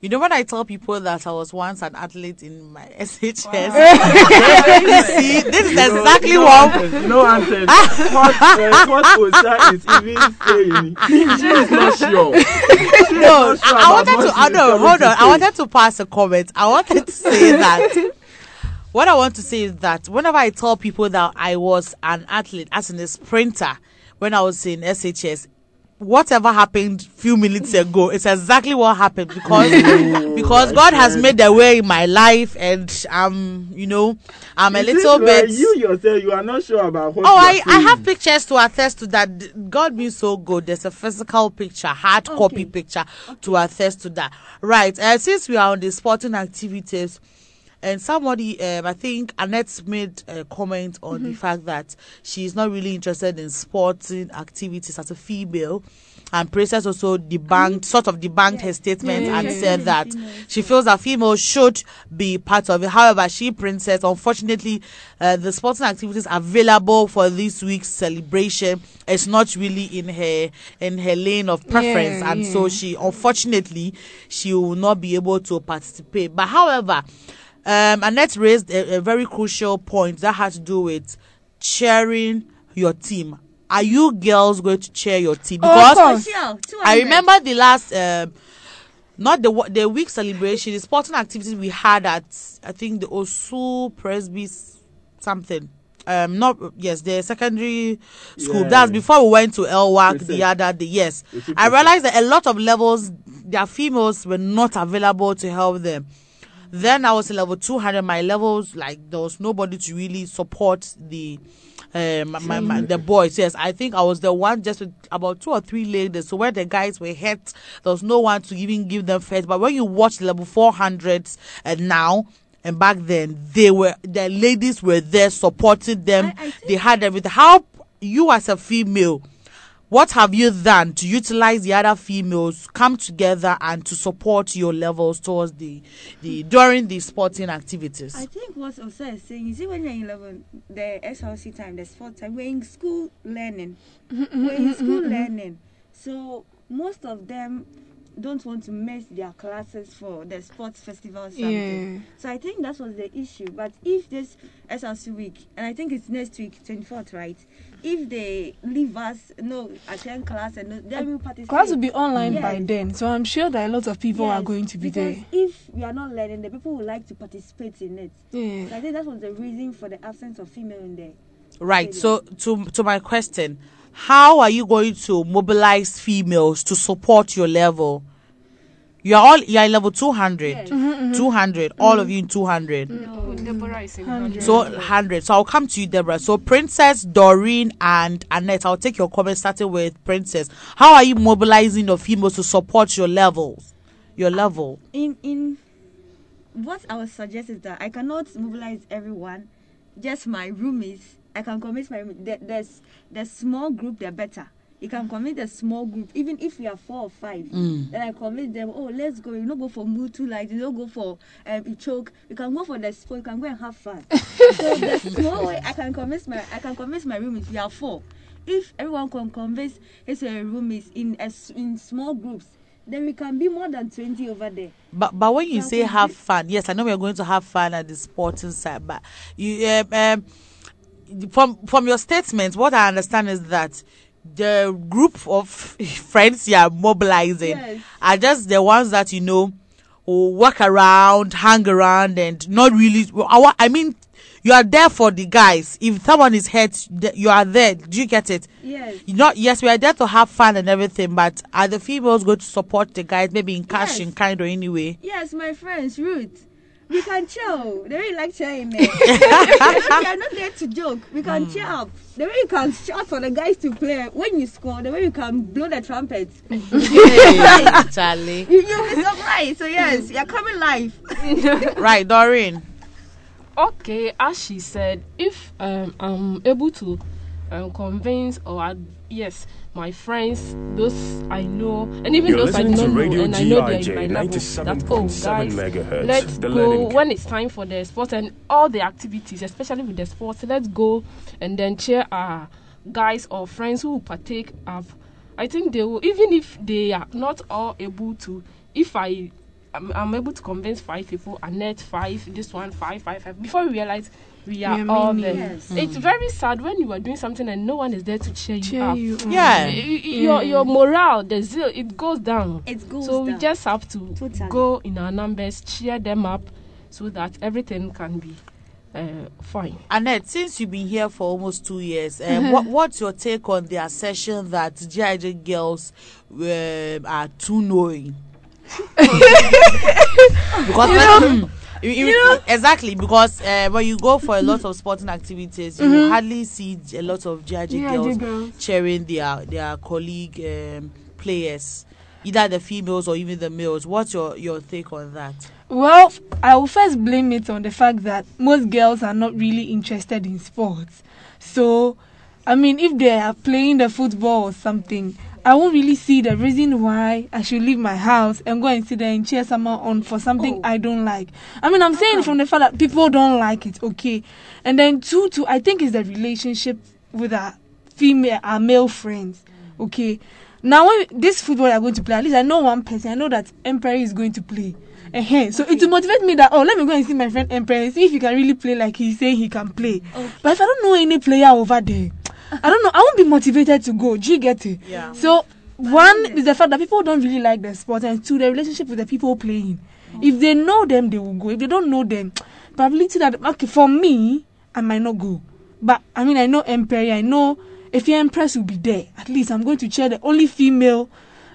You know when I tell people that I was once an athlete in my SHS, you see, this is You know- exactly you know, what. Antes, You know, Antes, what, uh, what Osa is even saying, she is not sure. No, not sure I, I wanted to. she I know. Hold on. I wanted to pass a comment. I wanted to say that. What I want to say is that whenever I tell people that I was an athlete, as in a sprinter, when I was in SHS, whatever happened few minutes ago, it's exactly what happened because because God has made a way in my life, and um, you know, I'm a little bit. You yourself, you are not sure about what. Oh, you are I, I have pictures to attest to that. God being so good, there's a physical picture, hard copy picture to attest to that. Right. Uh, since we are on the sporting activities, and somebody, um, I think Annette made a comment on the Mhm. fact that she's not really interested in sporting activities as a female. And Princess also debunked, sort of debunked her statement Yeah, and yeah, said yeah. that she feels that females should be part of it. However, she, Princess, unfortunately, uh, the sporting activities available for this week's celebration is not really in her in her lane of preference, Yeah, and so she, unfortunately, she will not be able to participate. But however, um, Annette raised a, a very crucial point that has to do with cheering your team. Are you girls going to cheer your team? Oh, Because of course. Sure, I remember the last, um, not the the week celebration, the sporting activities we had at I think the Osu Presby something. Um, not yes, the secondary school. Yeah. That's before we went to El-Wak the other day. Yes, I realized that a lot of levels, their females were not available to help them. Then I was in level 200. My levels, like, there was nobody to really support the um, my, my, my- the boys. Yes, I think I was the one just with about two or three ladies. So where the guys were hurt, there was no one to even give them first. But when you watch level 400s and now, and back then, they were the ladies were there supporting them. they had everything. How you as a female, what have you done to utilize the other females come together and to support your levels towards the the during the sporting activities? I think what Osa is saying, you see, when you're in level, the SLC time, the sport time, we're in school learning. we're in school learning. So most of them don't want to miss their classes for the sports festival or something. Yeah. So I think that was the issue. But if this SLC week, and I think it's next week, 24th, right? If they leave us, no, attend class and no, then we participate. Class will be online Yes. by then, so I'm sure that a lot of people are going to be because there. If we are not learning, the people would like to participate in it. Yeah. So I think that was the reason for the absence of female in there. Right. So to to my question, how are you going to mobilize females to support your level? You're all you're in level 200. Mhm, mhm. 200. All of you in 200. No, Deborah is in 100. So 100. So I'll come to you, Deborah. So Princess, Doreen, and Annette. I'll take your comments starting with Princess. How are you mobilizing your females to support your levels? Your level. In in what I would suggest is that I cannot mobilize everyone, just my roomies. I can convince my room. The, there's the small group, they're better. You can convince a small group, even if we are four or five. Mm. Then I convince them, oh, let's go. You don't go for Mutu light. You don't go for um, choke. You can go for the sport. You can go and have fun. so the small way I can convince my I can convince my roomies. We are four. If everyone can convince his uh, roomies in a in small groups, then we can be more than twenty over there. But but when you say have fun, yes, I know we are going to have fun at the sporting side. But you um, um from from your statement, what I understand is that the group of friends you are mobilizing Yes. are just the ones that you know who walk around, hang around, and not really. I mean, you are there for the guys. If someone is hurt, you are there. Do you get it? Yes. You not yes, we are there to have fun and everything, but are the females going to support the guys, maybe in cash, in kind, or any way? Yes, my friends, Ruth. We can chill. They really like chilling there. we are not there to joke. We can cheer up. The way you can shout for the guys to play when you score, the way you can blow the trumpet. Hey, Charlie. You, you'll be surprised. So, yes, you're coming live. right, Doreen. Okay, as she said, if um, I'm able to um, convince or ad- yes, my friends, those I know, and even You're those I don't know, and I know they're in my level, that oh guys, megahertz, let's the go learning when it's time for the sports and all the activities, especially with the sports. Let's go and then cheer our guys or friends who partake of I think they will, even if they are not all able to, if I I'm, I'm able to convince five people, Annette five, this one five, five, five, before we realize we are We are all there. Yes. It's Mm. very sad when you are doing something and no one is there to cheer you Cheer up. you on. Yeah. Y- y- Your, your morale, the zeal, it goes down. It goes so we down. just have to Totally. go in our numbers, cheer them up, so that everything can be uh, fine. Annette, since you've been here for almost two years, um, what, what's your take on the assertion that GIJ girls um, are too knowing? because You know- mm, you- you- exactly because uh, when you go for a lot of sporting activities, you Mhm. hardly see a lot of GIJ girls, girls. cheering their their colleague um, players, either the females or even the males. What's your your take on that? Well, I will first blame it on the fact that most girls are not really interested in sports. So, I mean, if they are playing the football or something, I won't really see the reason why I should leave my house and go and sit there and cheer someone on for something I don't like. I mean, I'm saying from the fact that people don't like it, okay. And then two, two, I think is the relationship with our female, our male friends, okay. Now, when this football are going to play, at least I know one person. I know that Emperor is going to play. uh So it will motivate me that oh, let me go and see my friend Emperor and see if he can really play like he say he can play. But if I don't know any player over there, I don't know. I won't be motivated to go. Do you get it? Yeah. So one is the fact that people don't really like the sport, and two, the relationship with the people playing. If they know them, they will go. If they don't know them, probability that okay for me, I might not go. But I mean, I know Emperor. I know if your Empress will be there. At least I'm going to cheer the only female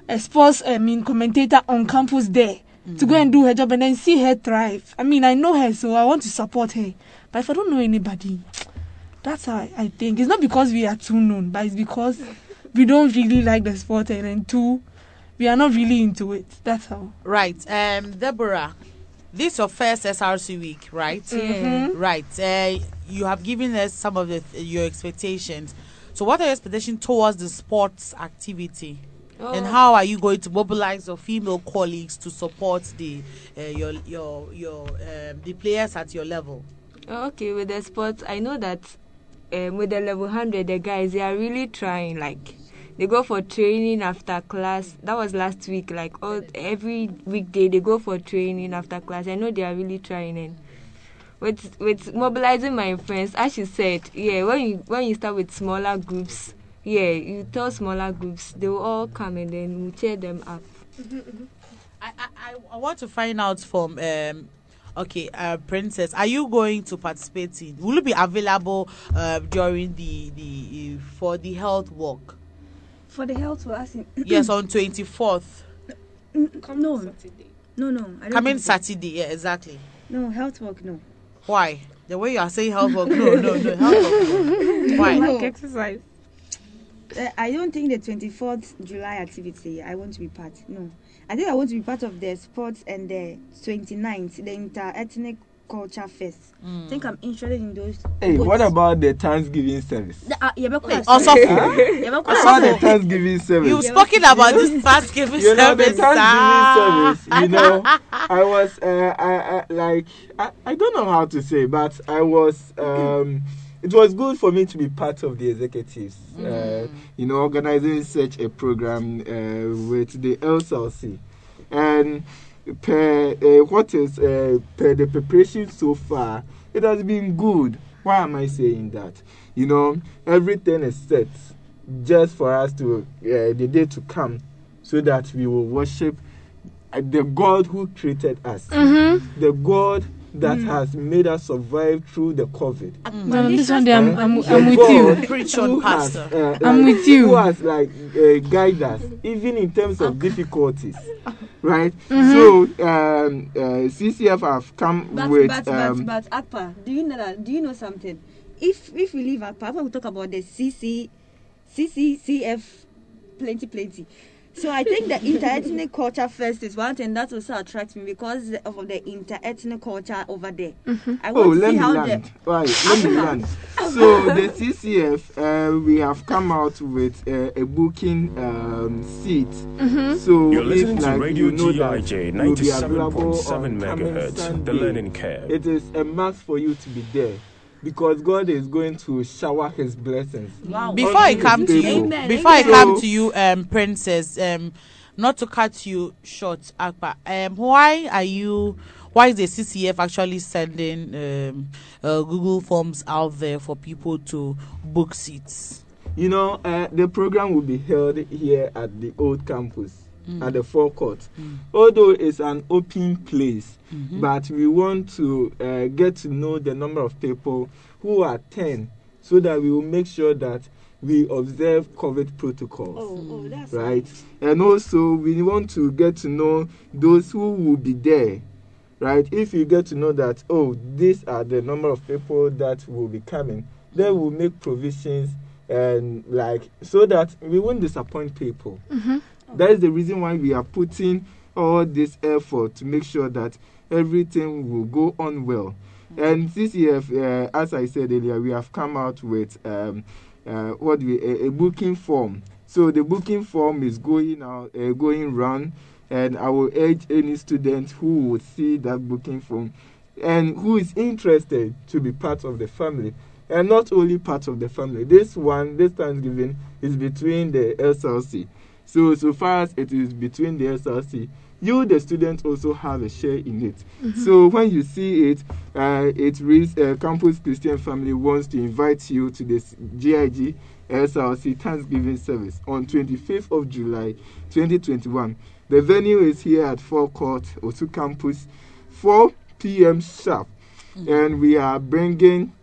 uh, sports I mean commentator on campus there to go and do her job and then see her thrive. I mean, I know her, so I want to support her. But if I don't know anybody, that's how I, I think. It's not because we are too known, but it's because we don't really like the sport and then two, we are not really into it. That's how. Right. Um, Deborah, this your first SRC week, right? Yeah. Mhm. Right. Uh, you have given us some of the your expectations. So, what are your expectations towards the sports activity? Oh. And how are you going to mobilize your female colleagues to support the uh, your your your um, the players at your level? Okay, with the sports, I know that um, with the level 100, the guys, they are really trying. Like, they go for training after class. That was last week. Like, all, every weekday, they go for training after class. I know they are really trying. And with, with mobilizing my friends, as you said, yeah, when you, when you start with smaller groups, yeah, you tell smaller groups, they will all come and then we cheer them up. I, I, I want to find out from um okay uh princess are you going to participate in will you be available uh, during the the uh, for the health walk For the health, we're asking. yes on 24th no. No, no. I don't coming think saturday yeah exactly No, health work, no. why the way you are saying health walk no no no health walk no. why No. exercise. Uh, I don't think the 24th July activity, I want to be part. No. I think I want to be part of the sports and the 29th, the inter-ethnic culture fest. I think I'm interested in those. Hey, both. what about the Thanksgiving service? The, uh, Yabeko has- Also, Huh? Yabeko What about the Thanksgiving service? you've spoken about this Thanksgiving you know the service Thanksgiving sir. service. You know, I was uh, I, I like I, I don't know how to say, but I was um. It was good for me to be part of the executives, uh, you know, organizing such a program uh, with the LCLC, and per uh, what is uh, per the preparation so far, it has been good. Why am I saying that? You know, everything is set just for us to uh, the day to come, so that we will worship uh, the God who created us, Mhm. the God that Mm. has made us survive through the COVID. No, no, this one day I'm, I'm, I'm with you. Preach who on, has, Pastor. uh, I'm like, with you. Who has like uh, guide us, even in terms of difficulties, right? Mhm. So um, uh, CCF have come But, with but, um, but, but, Akpa, do you know that? Do you know something? If if we leave Akpa, we talk about the CC, CCCF, plenty, plenty. So I think the inter-ethnic culture first is one thing that also attracts me because of the inter-ethnic culture over there. I want Oh, to let see me how land. the Right, let me land. So the CCF, uh, we have come out with uh, a booking um, seat. Mhm. So You're if, listening to Radio you know GIJ it will be available 97.7 on coming megahertz, the learning curve. It is a must for you to be there. Because God is going to shower His blessings. Before on I come to you, people. before I So- come to you, um, Princess, um, not to cut you short, Akpa, um, why are you? Why is the CCF actually sending um, uh, Google Forms out there for people to book seats? You know, uh, the program will be held here at the old campus, Mm. at the forecourt. Although it's an open place, Mhm. but we want to uh, get to know the number of people who attend so that we will make sure that we observe COVID protocols. Oh, oh, that's right? And also, we want to get to know those who will be there, right? If you get to know that, oh, these are the number of people that will be coming, then we'll make provisions and like so that we won't disappoint people. That is the reason why we are putting all this effort to make sure that everything will go on well. And this year, uh, as I said earlier, we have come out with um, uh, what we a, a booking form. So the booking form is going out, uh, going round, and I will urge any student who would see that booking form and who is interested to be part of the family. And not only part of the family. This one, this Thanksgiving, is between the SLC. So, so far as it is between the SLC, you, the student, also have a share in it. Mhm. So when you see it, uh, it reads uh, Campus Christian Family wants to invite you to this GIG SLC Thanksgiving service on 25th of July 2021. The venue is here at Forecourt, Osu Campus, 4 p.m. sharp. And we are bringing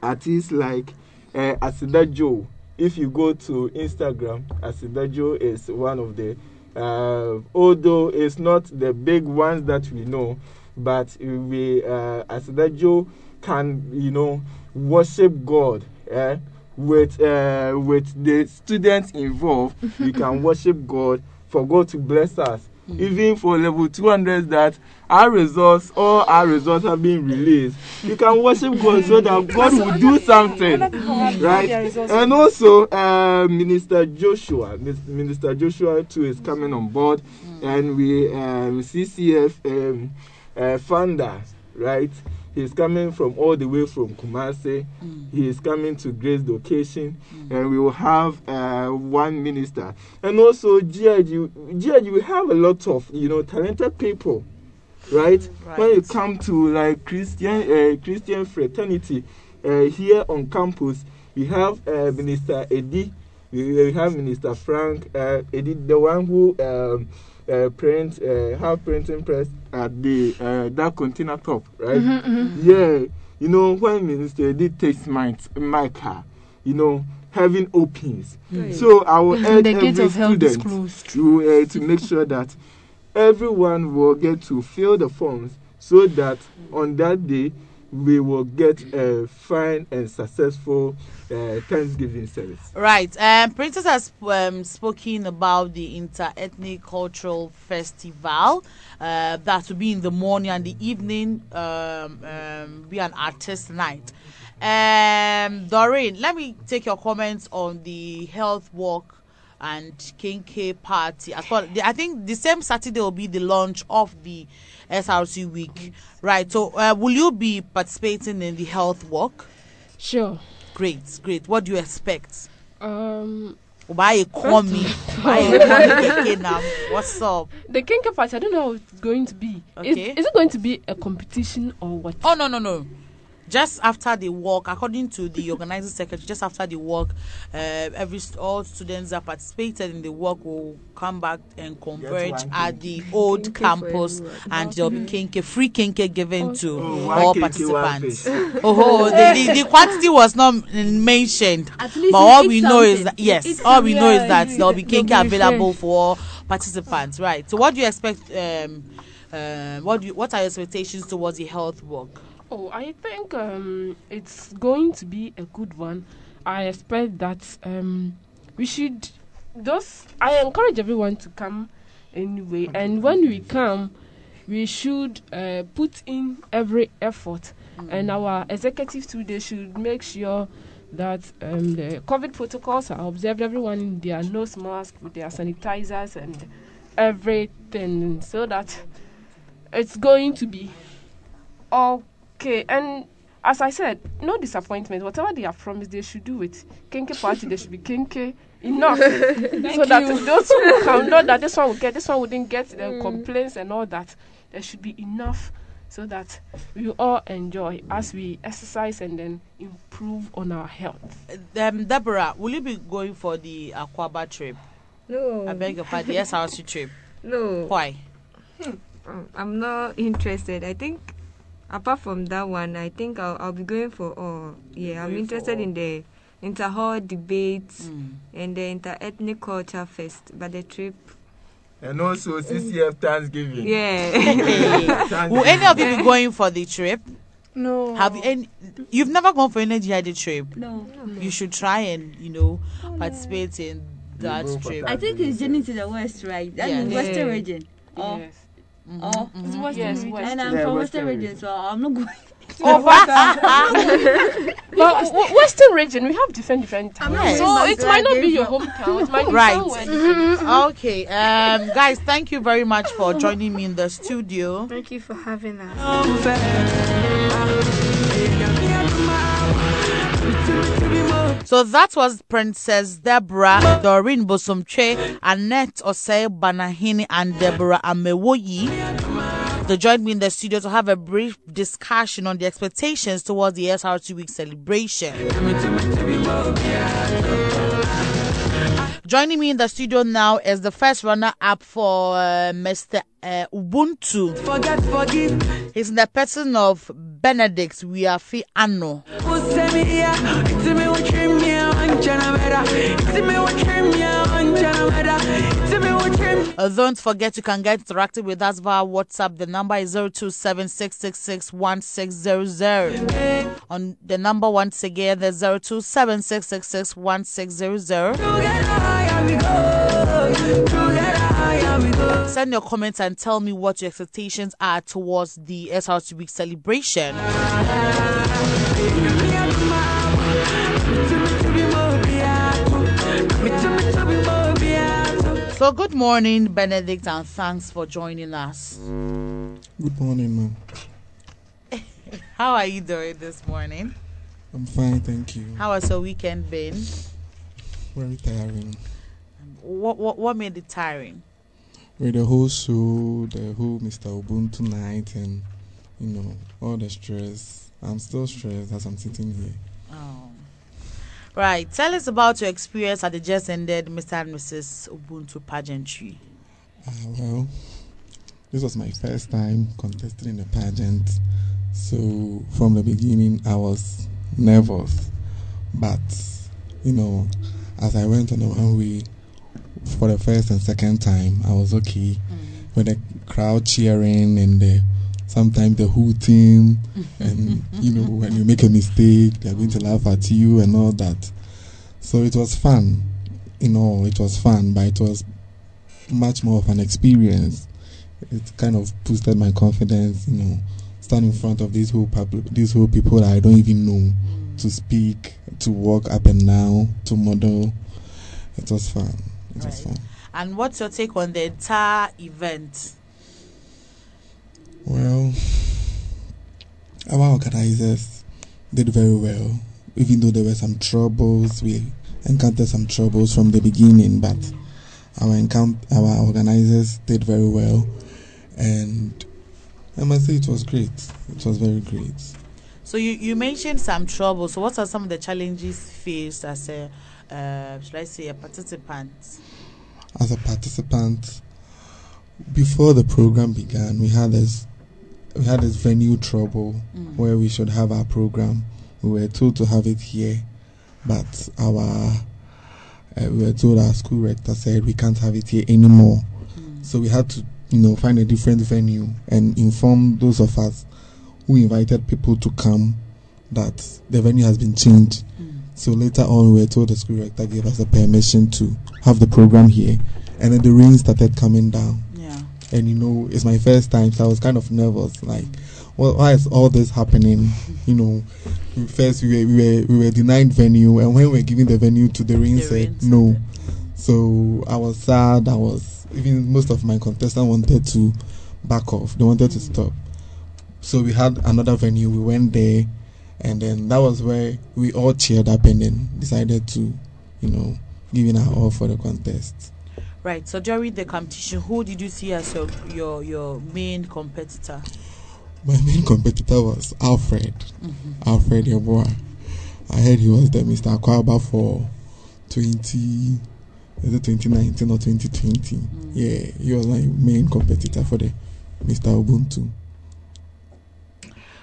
artists like uh, Asida Joe. If you go to Instagram, Asida Joe is one of the, uh, although it's not the big ones that we know, but we, uh, Asida Joe can, you know, worship God. Eh? With uh, with the students involved, we can worship God for God to bless us. Even for level 200 that our results, all our results have been released. You can worship God so that God will do something. Right? And also, uh, Minister Joshua, Minister Joshua too is coming on board. And we, um, CCF um, uh, founder, right? He's coming from all the way from Kumasi. He is coming to Grace location, and we will have uh, one minister. And also, GIJ, GIJ, we have a lot of you know talented people, right? When you come to like Christian uh, Christian fraternity uh, here on campus, we have uh, Minister Eddie, we, have Minister Frank uh, Eddie, the one who. Um, uh, print uh, have printing press at the uh, that container top, right? Mhm, mhm. Yeah, you know when Minister did takes my my car, you know heaven opens. Right. So I will urge every student to uh, to make sure that everyone will get to fill the forms so that on that day we will get a fine and successful uh, Thanksgiving service. Right. Um, Princess has um, spoken about the inter-ethnic cultural festival. Uh, that will be in the morning and the evening. Um, um, be an artist night. Um, Doreen, let me take your comments on the health walk and Kenkey party as well. The- I think the same Saturday will be the launch of the SRC week. Right. So, uh, will you be participating in the health walk? Sure. Great, great. What do you expect? Um, buy a first commie, of buy a all- now. What's up? The Kenkey party, I don't know how it's going to be. Is, Okay. is it going to be a competition or what? Oh no no no. Just after the walk, according to the organizing secretary, just after the walk, uh, every all students that participated in the walk will come back and converge at the old Kinke campus, and there'll be kenkey, free kenkey given to Oh, one all participants. oh, the, the, the quantity was not mentioned, At but least you all we know is that yes, eat all we know is that there'll be you'll kenkey be available for all participants, right? So, what do you expect? Um, uh, what do you, what are your expectations towards the health walk? Oh, I think um, it's going to be a good one. I expect that um, we should. Those I encourage everyone to come anyway, and when we come, we should uh, put in every effort, and our executive today should make sure that um, the COVID protocols are observed. Everyone in their nose mask with their sanitizers and everything, so that it's going to be okay. And as I said, no disappointment. Whatever they have promised, they should do it. Kenkey party, there should be kenkey enough, so that you. those who can know that this one will get, this one wouldn't get, the complaints and all that. There should be enough, so that we all enjoy as we exercise and then improve on our health. Um, Deborah, will you be going for the Akwaba trip? No. I beg your pardon. Yes, SRC trip. No. Why? Um, I'm not interested. I think apart from that one, I think I'll, I'll be going for all. Yeah, I'm interested in the inter-hall debates Mm. and the inter-ethnic culture fest. But the trip, And also CCF Thanksgiving. yeah. Will any of you be going for the trip? No. Have you any? You've never gone for any GIJ trip. No. You should try and you know participate in that trip. I think it's journey to the west, right? That Yes. is western Yeah. region. Oh, Yes. oh. It's Western Yes, region. And I'm Yeah, from western western region, region. so I'm not going. But w- Western region, we have different different towns. Yes. So it might not be your hometown. It might be Right. somewhere. different. okay, um, guys, thank you very much for joining me in the studio. Thank you for having us. So that was Princess Deborah, Doreen Bosomche, Annette Osei Banahini, and Deborah Amewoyi. They joined me in the studio to have a brief discussion on the expectations towards the SRC Week celebration. Joining me in the studio now is the first runner up for uh, Mr. Uh, Ubuntu. Forget, forgive. He's in the person of Benedict Wiafi Ano. Uh, don't forget you can get interactive with us via WhatsApp. The number is 0276661600. On the number once again, the 0276661600. Together higher we go. Together higher we go. Send your comments and tell me what your expectations are towards the SRC Week celebration. So, good morning, Benedict, and thanks for joining us. Good morning, ma'am. How are you doing this morning? I'm fine, thank you. How has your weekend been? Very tiring. What what what made it tiring? With the whole show, the whole Mr. Ubuntu night, and you know all the stress. I'm still stressed as I'm sitting here. Right. Tell us about your experience at the just ended Mr. and Mrs. Ubuntu pageantry. Uh, well, this was my first time contesting in a pageant, so from the beginning I was nervous, but you know, as I went on the runway for the first and second time, I was okay with the crowd cheering and the sometimes the whole team, and you know when you make a mistake they're going to laugh at you and all that. So it was fun you know it was fun but it was much more of an experience. It kind of boosted my confidence you know stand in front of these whole public these whole people that i don't even know to speak to walk up and down to model. It was fun. It was fun. And what's your take on the entire event? Well, our organizers did very well, even though there were some troubles. We encountered some troubles from the beginning, but our encount- our organizers did very well, and I must say it was great. It was very great. So you, you mentioned some troubles. So what are some of the challenges faced as a uh, should I say a participant? As a participant, before the program began, we had this we had this venue trouble Mm. where we should have our program. We were told to have it here, but our uh, we were told our school rector said we can't have it here anymore. So we had to, you know, find a different venue and inform those of us who invited people to come that the venue has been changed. So later on, we were told the school rector gave us a permission to have the program here, and then the rain started coming down. And you know, it's my first time, so I was kind of nervous. Like, well, why is all this happening? You know, first we were we were we were denied venue, and when we were giving the venue to the rain The said rain no. So I was sad. I was even most of my contestants wanted to back off. They wanted to stop. So we had another venue. We went there, And then that was where we all cheered up and then decided to, you know, give in our all for the contest. Right. So during the competition, who did you see as your your, your main competitor? My main competitor was Alfred. Mhm. Alfred Yeboah. I heard he was the Mr. Akwaba for 20, is it 2019 or 2020? Yeah, he was my main competitor for the Mr. Ubuntu.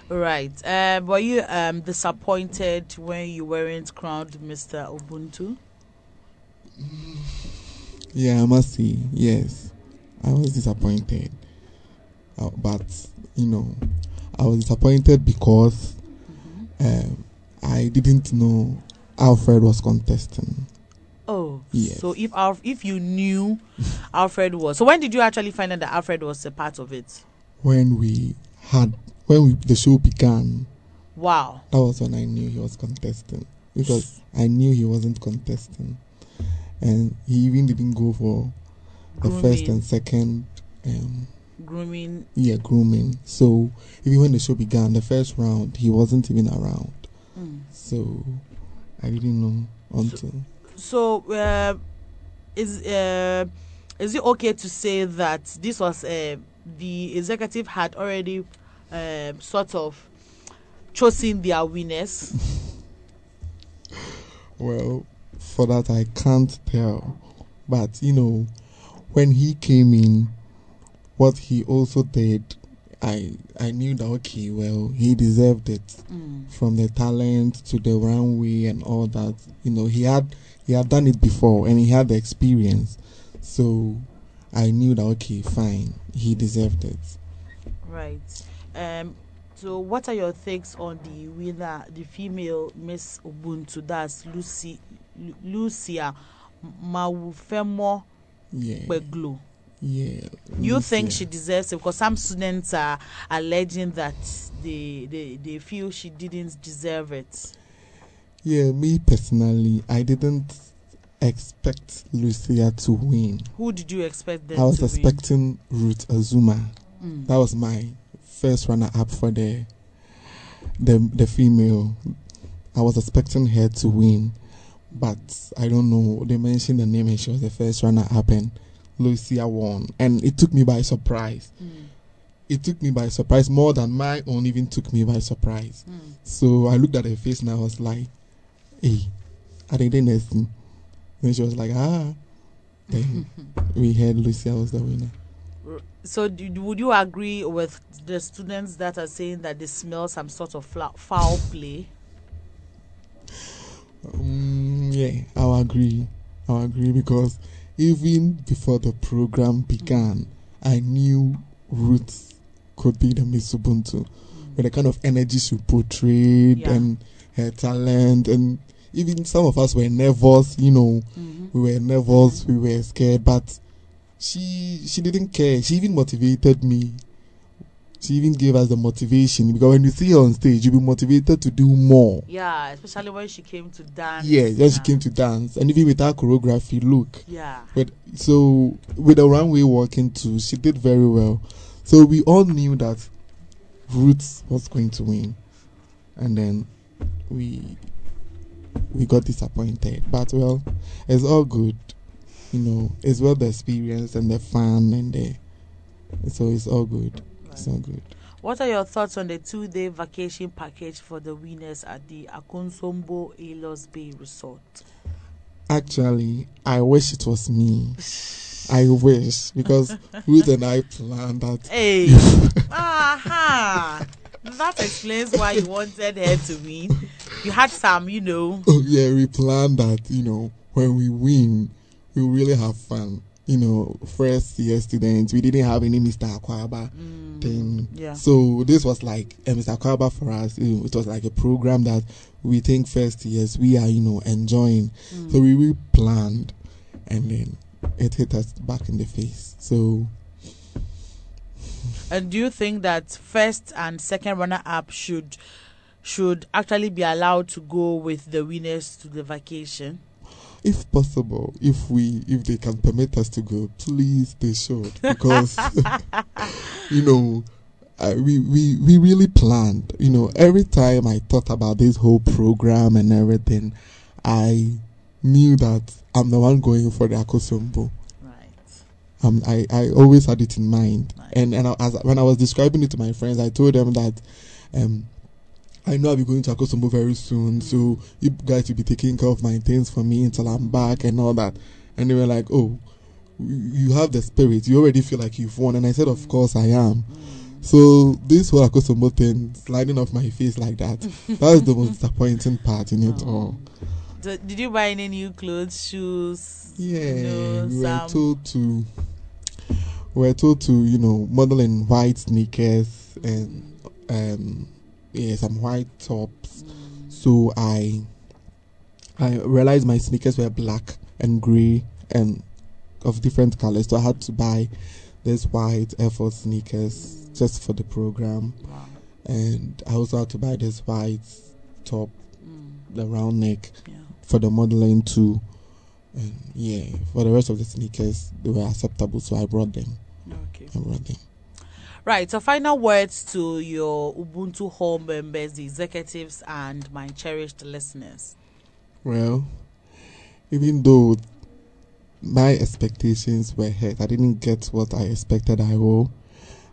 Right. Uh, were you um disappointed when you weren't crowned Mr. Ubuntu? Yeah, I must say, yes. I was disappointed. Uh, but, you know, I was disappointed because um, I didn't know Alfred was contesting. Oh, Yes. so if Alf, if you knew Alfred was, so when did you actually find out that Alfred was a part of it? When we had, when we, the show began, Wow. that was when I knew he was contesting. Because I knew he wasn't contesting. And he even didn't go for the first and second um, Grooming. Yeah, grooming. So even when the show began, the first round, he wasn't even around. Mm. So I didn't know until. So uh, is uh, is it okay to say that this was uh, the executive had already um sort of chosen their winners? Well, for that I can't tell. But you know, when he came in, what he also did, I I knew that okay, well, he deserved it Mm. from the talent to the runway and all that. You know, he had he had done it before and he had the experience, so I knew that okay, fine, he deserved it. Right. Um. So, what are your takes on the winner, the female Miss Ubuntu? That's Lucy, Lu- Lucia Mawufemo Yeah. Beglo. Yeah. You think she deserves it? Because some students are alleging that they they, they feel she didn't deserve it. Yeah, me personally, I didn't expect Lucia to win. Who did you expect I was to win? expecting Ruth Azuma. Mm. That was my first runner up for the the the female. I was expecting her to win, but I don't know. They mentioned the name and she was the first runner up, and Lucia won, and it took me by surprise. It took me by surprise more than my own even took me by surprise. Mm. So I looked at her face and I was like, "Hey, doing this?" thing?" Then she was like, "Ah." Then we heard Lucia was the winner. So, do, would you agree with the students that are saying that they smell some sort of foul play? Mm, yeah, I'll agree. I'll agree because even before the program began, I knew Ruth could be the Miss Ubuntu with the kind of energy she portrayed Yeah. and her talent, and even some of us were nervous. You know, Mhm. we were nervous, we were scared, but she she didn't care. She even motivated me. She even gave us the motivation because when you see her on stage, you'll be motivated to do more. Yeah, especially when she came to dance. Yeah, then she came to dance, and even with her choreography, look. Yeah. But so with the runway walking too, she did very well. So we all knew that Ruth was going to win, and then we we got disappointed. But well, it's all good. You know, it's well the experience and the fun and the so it's all good. It's all good. What are your thoughts on the two-day vacation package for the winners at the Akosombo Aylos Bay Resort? Actually, I wish it was me. I wish because Ruth and I planned that. Hey, aha! That explains why you wanted her to win. You had some, you know. Oh, yeah, we planned that, you know, when we win, we really have fun. You know, first year students, we didn't have any Mr. Akwaba mm, thing. yeah. So this was like eh, a Mr. Akwaba for us. It was like a program that we think first years we are, you know, enjoying. Mm. So we really planned and then it hit us back in the face. So And do you think that first and second runner-up should should actually be allowed to go with the winners to the vacation? If possible, if we if they can permit us to go, please they should because you know I, we, we, we really planned. You know, every time I thought about this whole program and everything, I knew that I'm the one going for the Akosombo. Um, I, I always had it in mind. And and I, as when I was describing it to my friends, I told them that um, I know I'll be going to Akosombo very soon, so you guys will be taking care of my things for me until I'm back and all that. And they were like, "Oh, you have the spirit. You already feel like you've won." And I said, "Of course I am." So this whole Akosombo thing sliding off my face like that, that was the most disappointing part in it all. So, did you buy any new clothes, shoes? Yeah, you know, we were told to we were told to you know model in white sneakers and um yeah some white tops. So I I realized my sneakers were black and grey and of different colors. So I had to buy this white Air Force sneakers just for the program. And I also had to buy this white top, mm. the round neck, for the modeling too. And yeah, for the rest of the sneakers, they were acceptable, so I brought them. Okay. I brought them. Right. So, final words to your Ubuntu home members, the executives, and my cherished listeners. Well, even though my expectations were hit, I didn't get what I expected I will.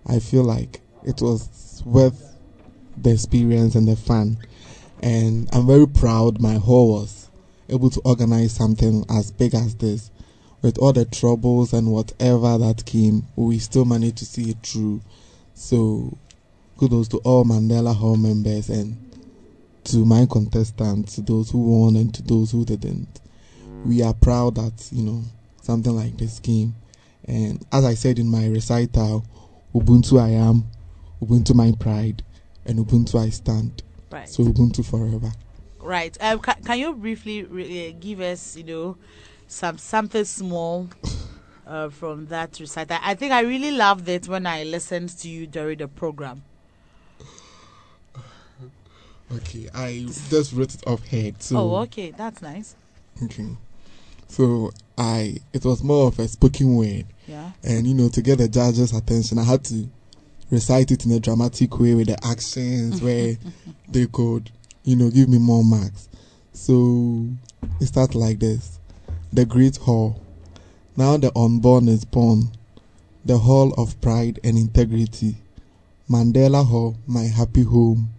I feel like it was worth the experience and the fun. And I'm very proud my hall was able to organize something as big as this. With all the troubles and whatever that came, we still managed to see it through. So, kudos to all Mandela Hall members and to my contestants, to those who won and to those who didn't. We are proud that, you know, something like this came. And as I said in my recital, Ubuntu I am, Ubuntu my pride, and Ubuntu I stand. Right. So Ubuntu forever. Right. Um, can, can you briefly re- uh, give us, you know, some something small uh, from that recital? I think I really loved it when I listened to you during the program. Okay, I just wrote it off head. So oh, okay, that's nice. Okay. So I it was more of a spoken word. Yeah. And you know, to get the judge's attention I had to recite it in a dramatic way with the actions where they could, you know, give me more marks. So it starts like this. The great hall. Now the unborn is born. The hall of pride and integrity. Mandela Hall, my happy home.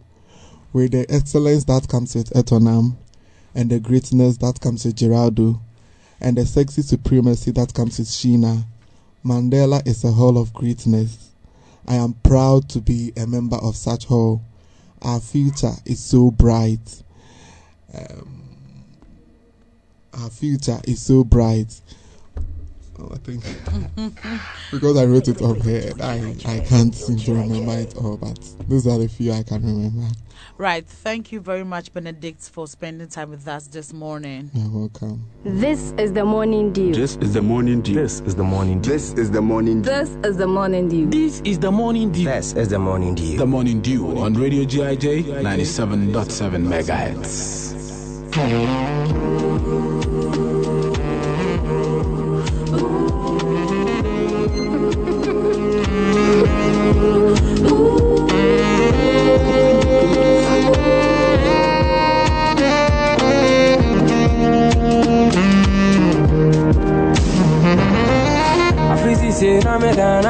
With the excellence that comes with Etonam, and the greatness that comes with Geraldo, and the sexy supremacy that comes with Sheena. Mandela is a hall of greatness. I am proud to be a member of such hall. Our future is so bright. Um, our future is so bright. Oh, I think because I wrote it up here, I, I can't seem to remember it all, but those are the few I can remember. Right. Thank you very much, Benedict, for spending time with us this morning. You're welcome. This is the morning dew. This is the morning dew. This is the morning dew. This is the morning dew. This is the morning dew. This is the morning dew. This is the morning dew. The Morning Dew on Radio GIJ 97.7 megahertz.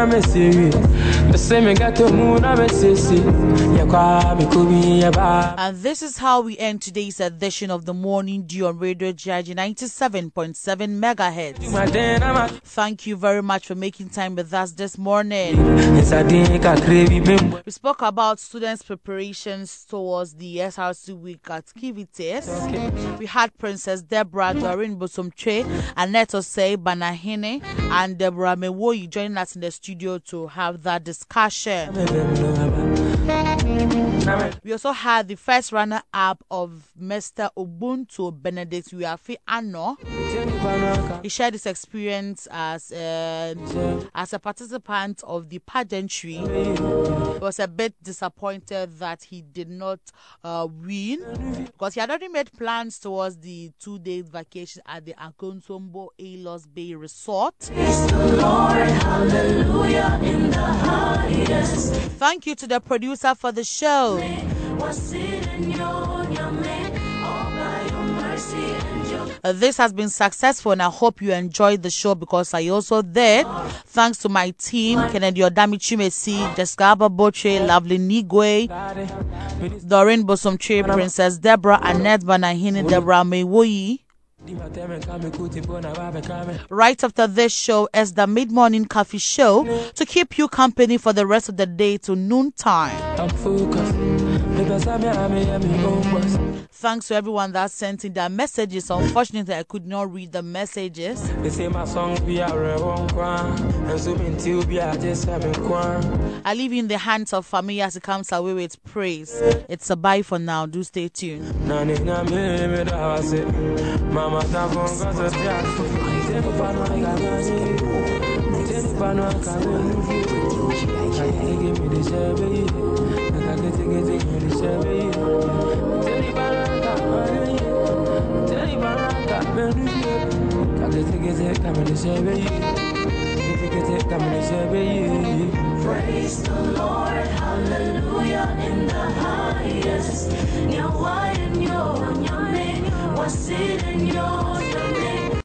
Na serious. And this is how we end today's edition of the Morning Dew on Radio GIJ 97.7 megahertz. Thank you very much for making time with us this morning. We spoke about students' preparations towards the SRC week activities. We had Princess Deborah Doreen Bosomche, Annette Osei Banahine, and Deborah Mewoyi joining us in the studio to have that discussion. Hashem. We also had the first runner up of Mr. Ubuntu Benedict Wiafi Ano. He shared his experience as a, as a participant of the pageantry. He was a bit disappointed that he did not uh, win because he had already made plans towards the two day vacation at the Akosombo Aylos Bay Resort. Thank you to the producer for the show. Uh, this has been successful and I hope you enjoyed the show because I also did. Thanks to my team, Kennedy Odami Chimesi, Jessica Boche, Lovely Nigwe, Doreen Bosomche, Princess Deborah, Annette Banahini, Deborah Mewoyi. Right after this show is the mid morning coffee show to keep you company for the rest of the day to noontime. Thanks to everyone that sent in their messages. Unfortunately, I could not read the messages. I leave you in the hands of family as it comes away with praise. It's a bye for now. Do stay tuned. Praise the Lord, hallelujah, in the highest. Nyawa in your nyame, was in your nyame?